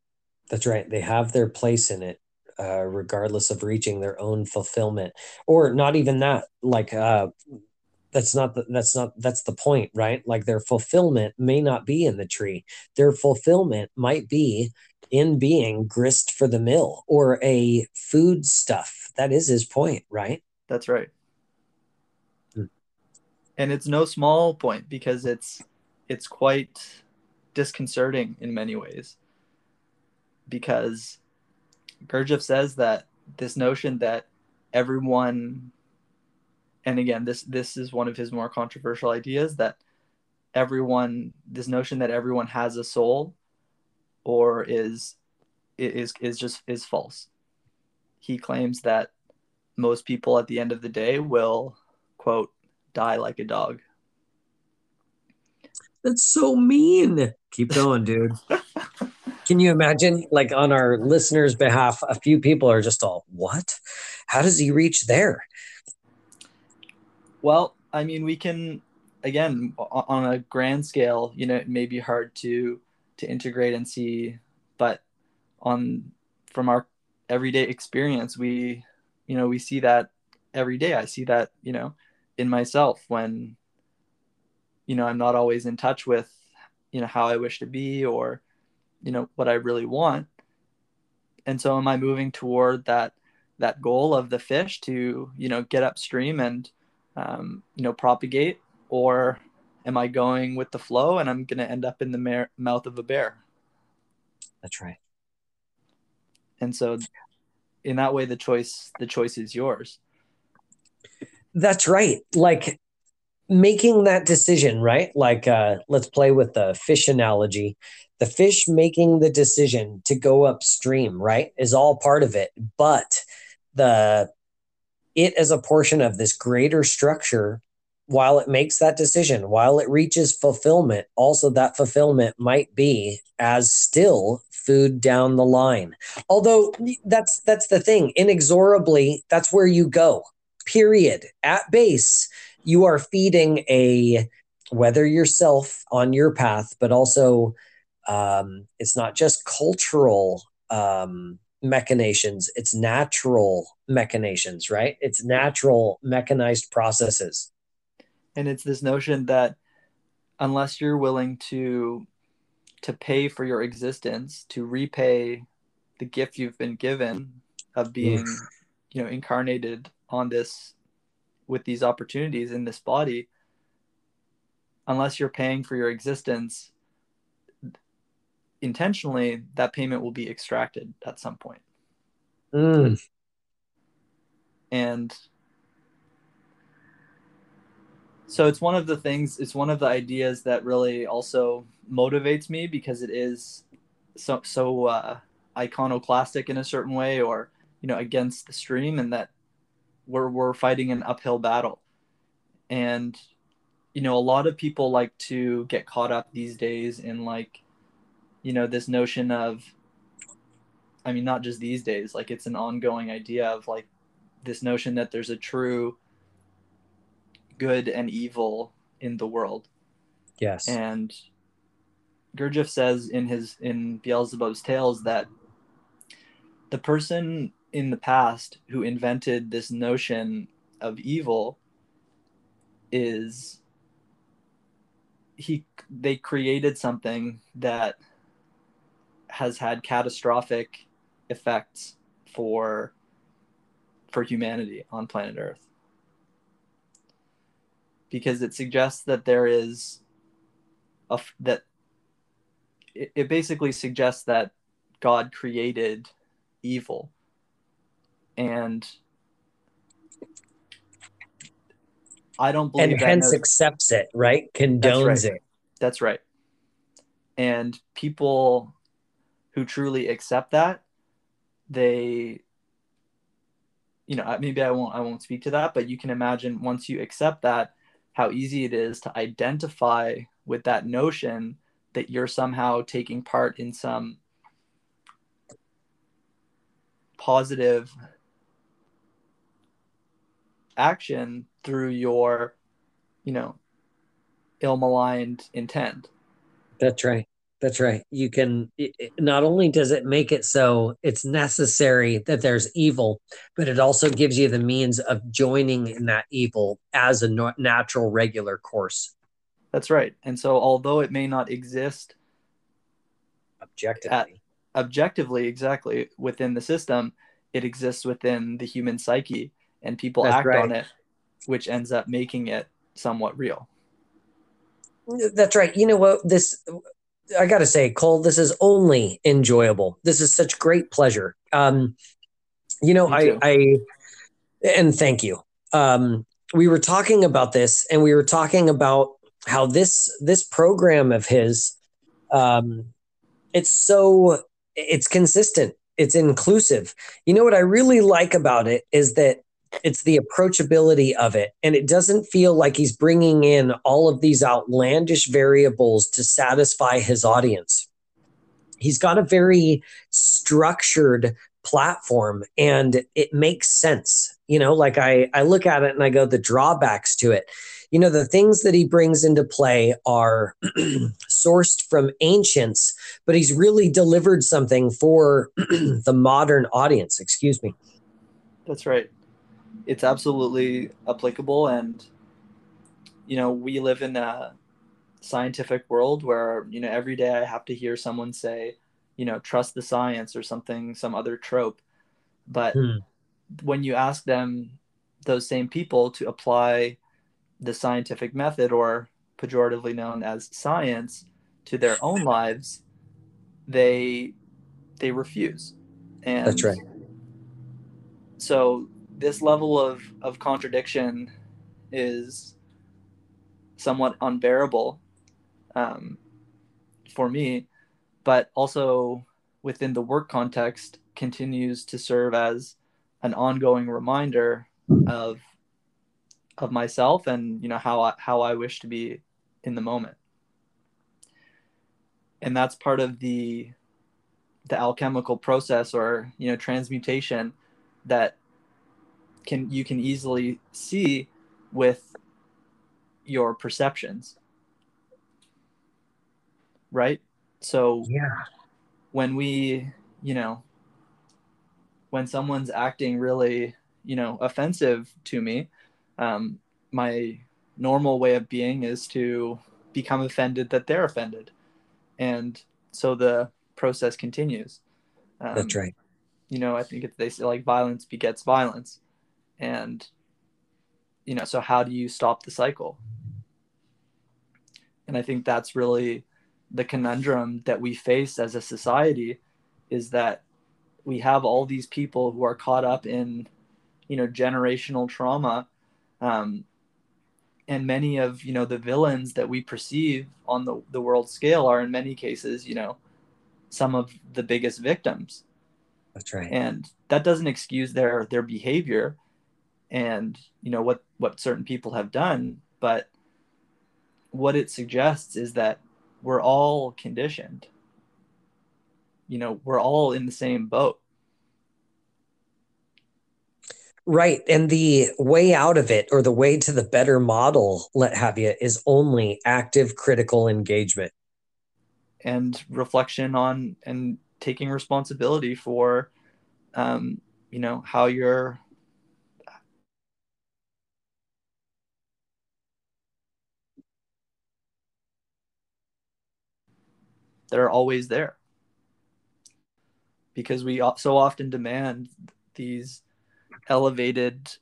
That's right. They have their place in it, uh, regardless of reaching their own fulfillment, or not even that. Like uh, that's not the, that's not that's the point, right? Like their fulfillment may not be in the tree. Their fulfillment might be in being grist for the mill or a food stuff. That is his point, right? That's right. Hmm. And it's no small point because it's it's quite disconcerting in many ways. Because Gurdjieff says that this notion that everyone and again this this is one of his more controversial ideas that everyone this notion that everyone has a soul or is is is just is false. He claims that most people at the end of the day will quote die like a dog. That's so mean. Keep going, dude. Can you imagine, like, on our listeners' behalf, a few people are just all, what? How does he reach there? Well, I mean, we can, again, on a grand scale, you know, it may be hard to to integrate and see but on from our everyday experience we you know we see that every day i see that you know in myself when you know i'm not always in touch with you know how i wish to be or you know what i really want. And so am i moving toward that that goal of the fish to you know get upstream and um, you know propagate? Or am I going with the flow and I'm going to end up in the mouth of a bear? That's right. and so in that way the choice the choice is yours. That's right. Like making that decision right? Like uh let's play with the fish analogy the fish making the decision to go upstream right is all part of it. But the it as a portion of this greater structure while it makes that decision while it reaches fulfillment also that fulfillment might be as still food down the line. Although that's that's the thing. Inexorably that's where you go. Period. At base you are feeding a whether yourself on your path but also um, it's not just cultural um, machinations it's natural machinations right it's natural mechanized processes and it's this notion that unless you're willing to to pay for your existence to repay the gift you've been given of being Oof. you know incarnated on this with these opportunities in this body unless you're paying for your existence intentionally that payment will be extracted at some point mm. and so it's one of the things it's one of the ideas that really also motivates me because it is so so uh, iconoclastic in a certain way or you know against the stream and that we're we're fighting an uphill battle and you know a lot of people like to get caught up these days in like you know this notion of i mean not just these days like it's an ongoing idea of like this notion that there's a true good and evil in the world. Yes. And Gurdjieff says in his in Beelzebub's tales that the person in the past who invented this notion of evil is he they created something that has had catastrophic effects for for humanity on planet earth because it suggests that there is a that it, it basically suggests that God created evil and I don't believe and hence accepts it, right? Condones That's right. it. That's right. And people who truly accept that, they you know, maybe I won't I won't speak to that, but you can imagine once you accept that, how easy it is to identify with that notion that you're somehow taking part in some positive action through your you know ill-maligned intent. That's right that's right. You can it, not only does it make it so it's necessary that there's evil, but it also gives you the means of joining in that evil as a natural regular course. That's right. And so although it may not exist objectively at, objectively exactly within the system, it exists within the human psyche and people That's act right. on it which ends up making it somewhat real. That's right. You know what this I got to say, Cole, this is only enjoyable. This is such great pleasure. Um, you know, I, I, and thank you. Um, we were talking about this, and we were talking about how this this program of his, um, it's so it's consistent, it's inclusive. You know what I really like about it is that it's the approachability of it. And it doesn't feel like he's bringing in all of these outlandish variables to satisfy his audience. He's got a very structured platform and it makes sense. You know like i i look at it and i go the drawbacks to it. You know the things that he brings into play are sourced from ancients but he's really delivered something for the modern audience. Excuse me. That's right it's absolutely applicable and you know we live in a scientific world where you know every day i have to hear someone say you know trust the science or something some other trope but hmm. when you ask them those same people to apply the scientific method or pejoratively known as science to their own lives they they refuse And That's right. So this level of, of contradiction is somewhat unbearable um, for me, but also within the work context continues to serve as an ongoing reminder of of myself and you know how I, how I wish to be in the moment. And that's part of the the alchemical process or you know transmutation that can you can easily see with your perceptions. Right? So yeah. when we you know when someone's acting really you know offensive to me um, my normal way of being is to become offended that they're offended. And so the process continues. Um, that's right. you know i think if they say like violence begets violence and you know so how do you stop the cycle? And i think that's really the conundrum that we face as a society is that we have all these people who are caught up in you know generational trauma um, and many of you know the villains that we perceive on the, the world scale are in many cases you know some of the biggest victims. That's right. And that doesn't excuse their their behavior and you know what what certain people have done but what it suggests is that we're all conditioned. You know we're all in the same boat. Right and the way out of it or the way to the better model let have you is only active critical engagement. And reflection on and taking responsibility for um, you know how you're that are always there. Because we so often demand these elevated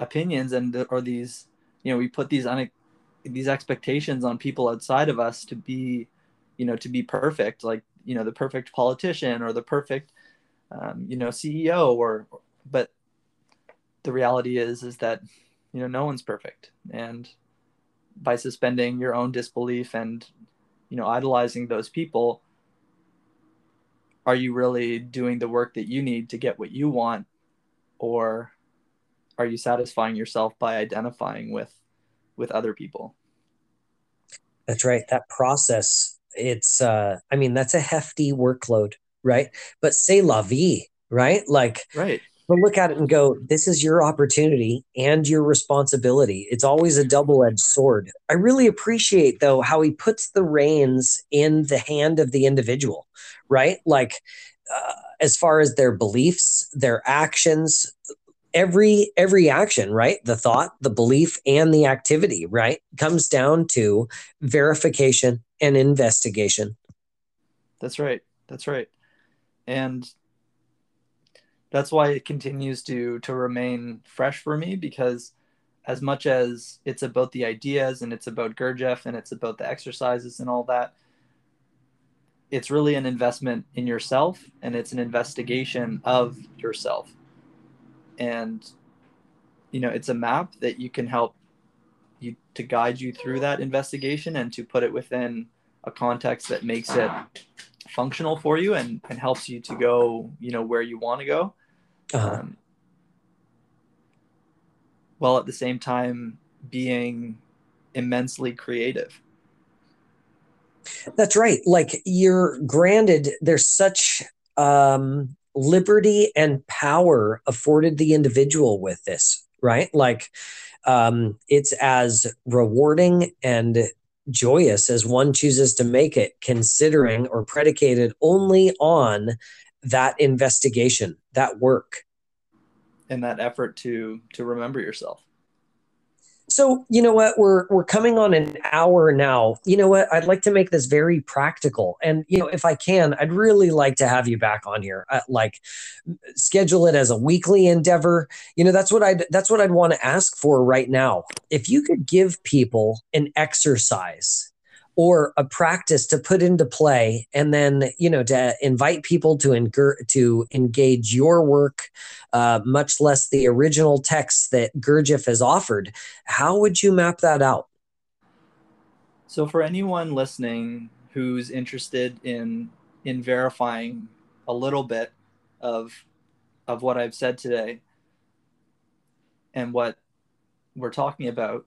opinions and or these you know we put these un, these expectations on people outside of us to be you know to be perfect like you know the perfect politician or the perfect um, you know ceo or but the reality is is that you know no one's perfect. And by suspending your own disbelief and you know idolizing those people are you really doing the work that you need to get what you want? Or are you satisfying yourself by identifying with with other people? That's right. That process it's uh i mean that's a hefty workload right? But say la vie right? Like right but look at it and go, this is your opportunity and your responsibility. It's always a double edged sword. I really appreciate, though, how he puts the reins in the hand of the individual, right? Like, uh, as far as their beliefs, their actions, every every action right the thought the belief and the activity right comes down to verification and investigation that's right that's right and that's why it continues to to remain fresh for me because as much as it's about the ideas and it's about Gurdjieff and it's about the exercises and all that, it's really an investment in yourself and it's an investigation of yourself. And you know, it's a map that you can help you to guide you through that investigation and to put it within a context that makes it functional for you and, and helps you to go, you know, where you want to go uh-huh. um, while at the same time being immensely creative. That's right. Like you're granted, there's such um, liberty and power afforded the individual with this, right? Like um, it's as rewarding and joyous as one chooses to make it, considering or predicated only on that investigation, that work, and that effort to to remember yourself. So, you know what? We're we're coming on an hour now. You know what? I'd like to make this very practical. And you know, if I can, I'd really like to have you back on here. Uh, like schedule it as a weekly endeavor. You know, that's what I'd that's what I'd want to ask for right now. If you could give people an exercise or a practice to put into play and then you know to invite people to engur- to engage your work uh, much less the original text that gurdjieff has offered. How would you map that out? So for anyone listening who's interested in in verifying a little bit of of what I've said today and what we're talking about,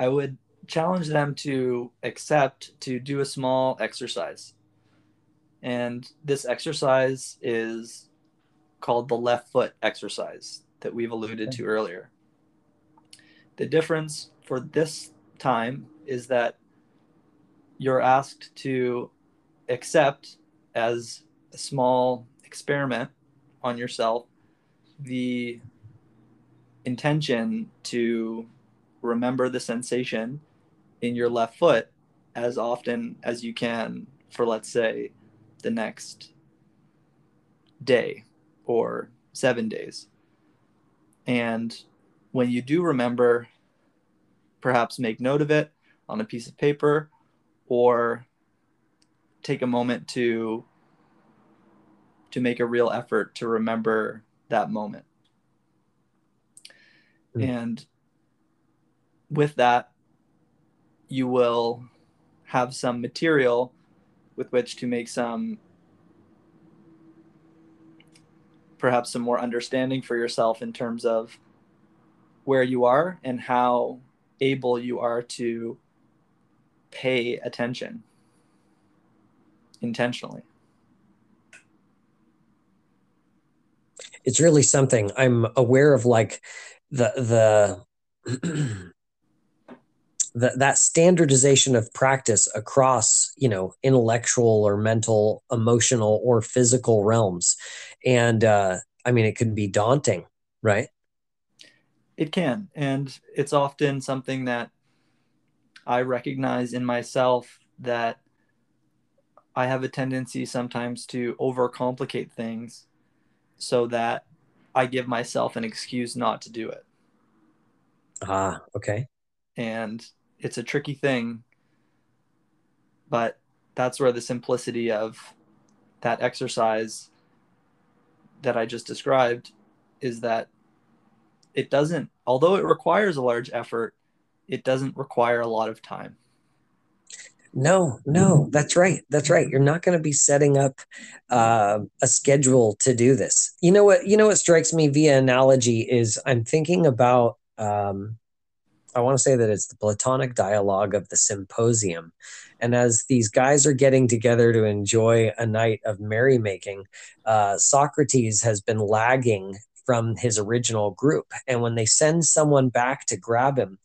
I would challenge them to accept to do a small exercise. And this exercise is called the left foot exercise that we've alluded to earlier. The difference for this time is that you're asked to accept as a small experiment on yourself the intention to remember the sensation in your left foot as often as you can for, let's say, the next day or seven days. And when you do remember, perhaps make note of it on a piece of paper or take a moment to to make a real effort to remember that moment mm. and with that you will have some material with which to make some perhaps some more understanding for yourself in terms of where you are and how able you are to pay attention intentionally. It's really something I'm aware of like the the the, that standardization of practice across you know intellectual or mental emotional or physical realms and uh i mean it can be daunting right it can and it's often something that I recognize in myself that I have a tendency sometimes to overcomplicate things so that I give myself an excuse not to do it. Ah, okay. And it's a tricky thing, but that's where the simplicity of that exercise that I just described is that it doesn't, although it requires a large effort, it doesn't require a lot of time. No, no, that's right. That's right. You're not going to be setting up uh, a schedule to do this. You know what? You know what strikes me via analogy is I'm thinking about. Um, I want to say that it's the Platonic dialogue of the symposium, and as these guys are getting together to enjoy a night of merrymaking, uh, Socrates has been lagging from his original group, and when they send someone back to grab him,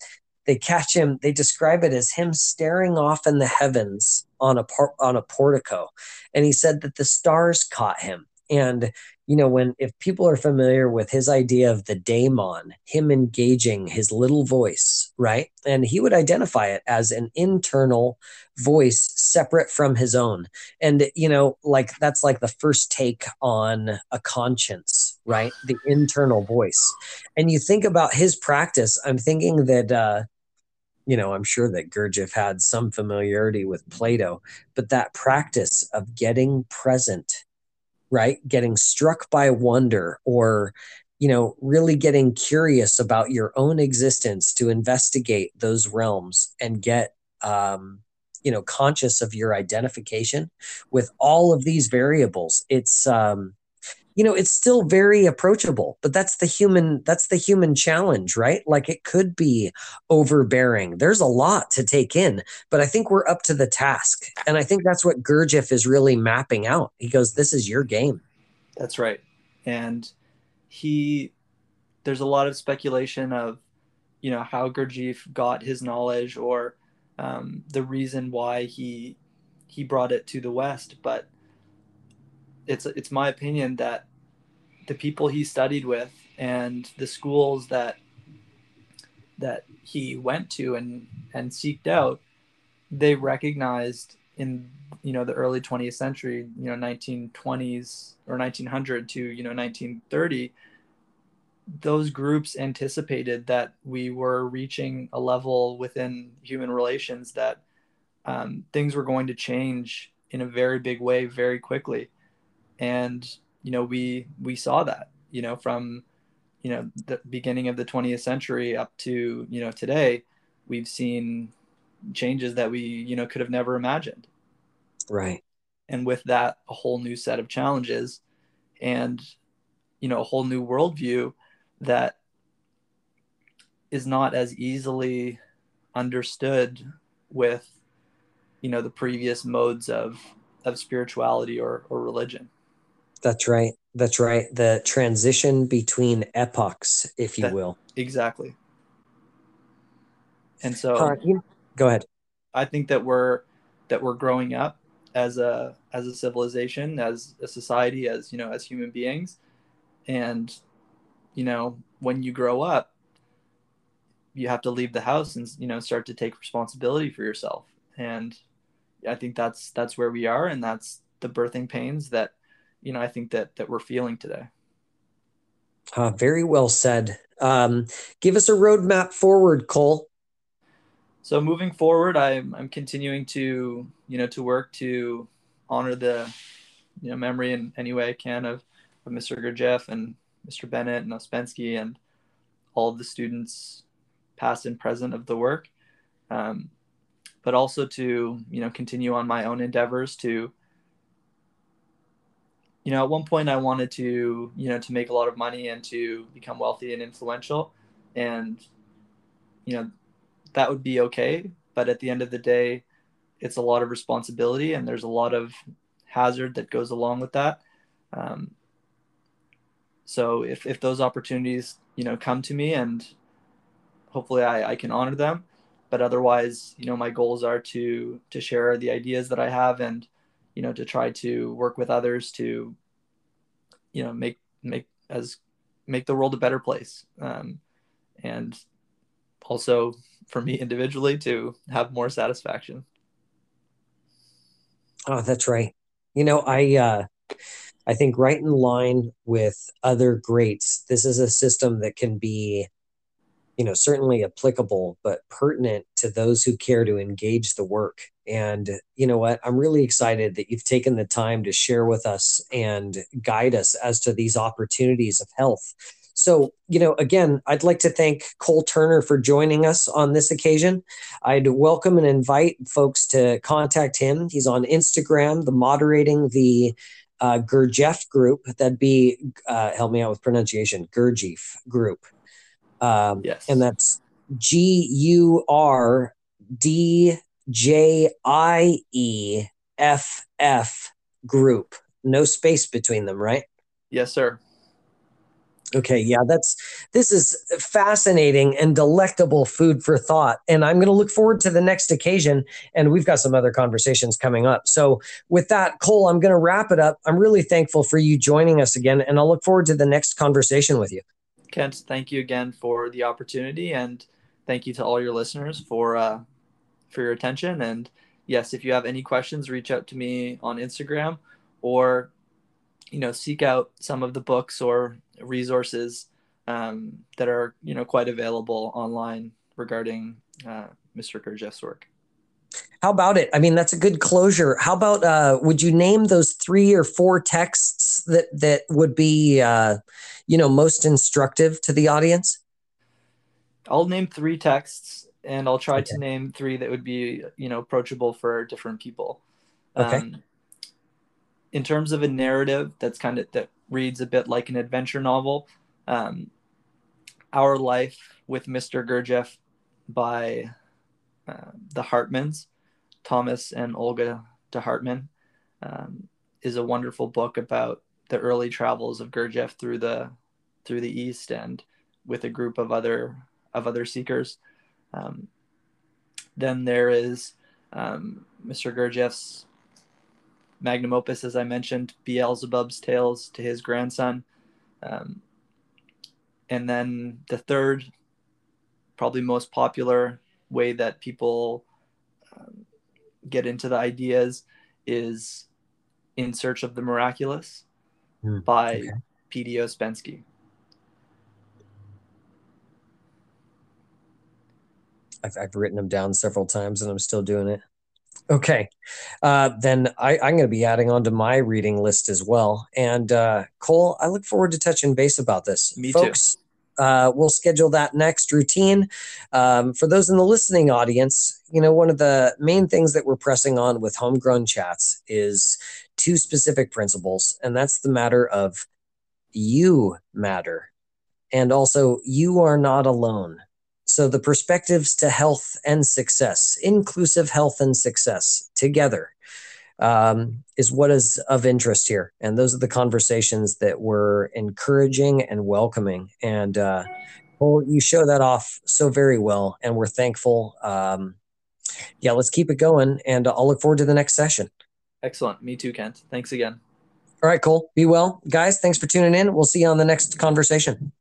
they catch him they describe it as him staring off in the heavens on a par- on a portico. And he said that the stars caught him. And you know when if people are familiar with his idea of the daemon him engaging his little voice right? And he would identify it as an internal voice separate from his own. And you know like that's like the first take on a conscience right? The internal voice. And you think about his practice i'm thinking that uh you know, I'm sure that Gurdjieff had some familiarity with Plato, but that practice of getting present, right? Getting struck by wonder or, you know, really getting curious about your own existence to investigate those realms and get, um, you know, conscious of your identification with all of these variables. It's, um, you know it's still very approachable but that's the human that's the human challenge right? Like it could be overbearing. There's a lot to take in but i think we're up to the task. And i think that's what gurdjieff is really mapping out. He goes this is your game. That's right. And he there's a lot of speculation of you know how gurdjieff got his knowledge or um, the reason why he he brought it to the west. But it's it's my opinion that the people he studied with and the schools that that he went to and and seeked out, they recognized in you know the early 20th century, you know 1920s or 1900 to you know 1930, those groups anticipated that we were reaching a level within human relations that um, things were going to change in a very big way very quickly. And you know we we saw that you know from you know the beginning of the 20th century up to you know today we've seen changes that we you know could have never imagined. Right. And with that a whole new set of challenges and you know a whole new worldview that is not as easily understood with you know the previous modes of of spirituality or or religion that's right. That's right. The transition between epochs if you that, will. Exactly. And so go ahead. I think that we're that we're growing up as a as a civilization as a society as you know as human beings. And you know when you grow up you have to leave the house and you know start to take responsibility for yourself. And i think that's that's where we are. And that's the birthing pains that you know i think that that we're feeling today. Uh, very well said. Um, give us a roadmap forward cole. So moving forward I'm, I'm continuing to you know to work to honor the you know memory in any way i can of, of mr gurdjieff and mr bennett and Ouspensky and all of the students past and present of the work. Um, but also to you know continue on my own endeavors to you know at one point i wanted to you know to make a lot of money and to become wealthy and influential and you know that would be okay. But at the end of the day, it's a lot of responsibility and there's a lot of hazard that goes along with that. Um, so if, if those opportunities, you know, come to me and hopefully I, I can honor them, but otherwise, you know, my goals are to, to share the ideas that I have and, you know, to try to work with others to, you know, make, make as make the world a better place. Um, and also for me individually to have more satisfaction. Oh, that's right. You know, I uh I think right in line with other greats, this is a system that can be, you know, certainly applicable, but pertinent to those who care to engage the work. And you know what? I'm really excited that you've taken the time to share with us and guide us as to these opportunities of health so, you know, again, I'd like to thank Cole Turner for joining us on this occasion. I'd welcome and invite folks to contact him. He's on Instagram, the moderating the uh, Gurdjieff group. That'd be, uh, help me out with pronunciation, Gurdjieff group. Um, yes. And that's G U R D J I E F F group. No space between them, right? Yes, sir. Okay, yeah, that's this is fascinating and delectable food for thought. And I'm going to look forward to the next occasion. And we've got some other conversations coming up. So, with that, Cole, I'm going to wrap it up. I'm really thankful for you joining us again, and I'll look forward to the next conversation with you. Kent, thank you again for the opportunity, and thank you to all your listeners for uh, for your attention. And yes, if you have any questions, reach out to me on Instagram or you know seek out some of the books or resources um, that are you know quite available online regarding uh, Mr. Gurdjieff's work. How about it? I mean, that's a good closure. How about uh, would you name those three or four texts that that would be uh, you know most instructive to the audience? I'll name three texts, and I'll try okay. to name three that would be you know approachable for different people. Okay. Um, in terms of a narrative that's kind of that reads a bit like an adventure novel um, our life with mr gurdjieff by uh, the Hartmanns thomas and olga de Hartmann um, is a wonderful book about the early travels of gurdjieff through the through the east and with a group of other of other seekers um, then there is um, mr gurdjieff's magnum opus, as I mentioned, Beelzebub's Tales to his grandson. Um, and then the third, probably most popular way that people um, get into the ideas is In Search of the Miraculous mm, by okay. P.D. Ouspensky. I've, I've written them down several times and I'm still doing it. Okay. Uh, then I, am going to be adding on to my reading list as well. And uh, Cole, I look forward to touching base about this. Me Folks, too. Uh, we'll schedule that next routine. Um, for those in the listening audience, you know, one of the main things that we're pressing on with homegrown chats is two specific principles, and that's the matter of you matter. And also, you are not alone. So, the perspectives to health and success, inclusive health and success together, um, is what is of interest here. And those are the conversations that we're encouraging and welcoming. And uh, well, you show that off so very well, and we're thankful. Um, yeah, let's keep it going, and I'll look forward to the next session. Excellent. Me too, Kent. Thanks again. All right, Cole. Be well. Guys, thanks for tuning in. We'll see you on the next conversation.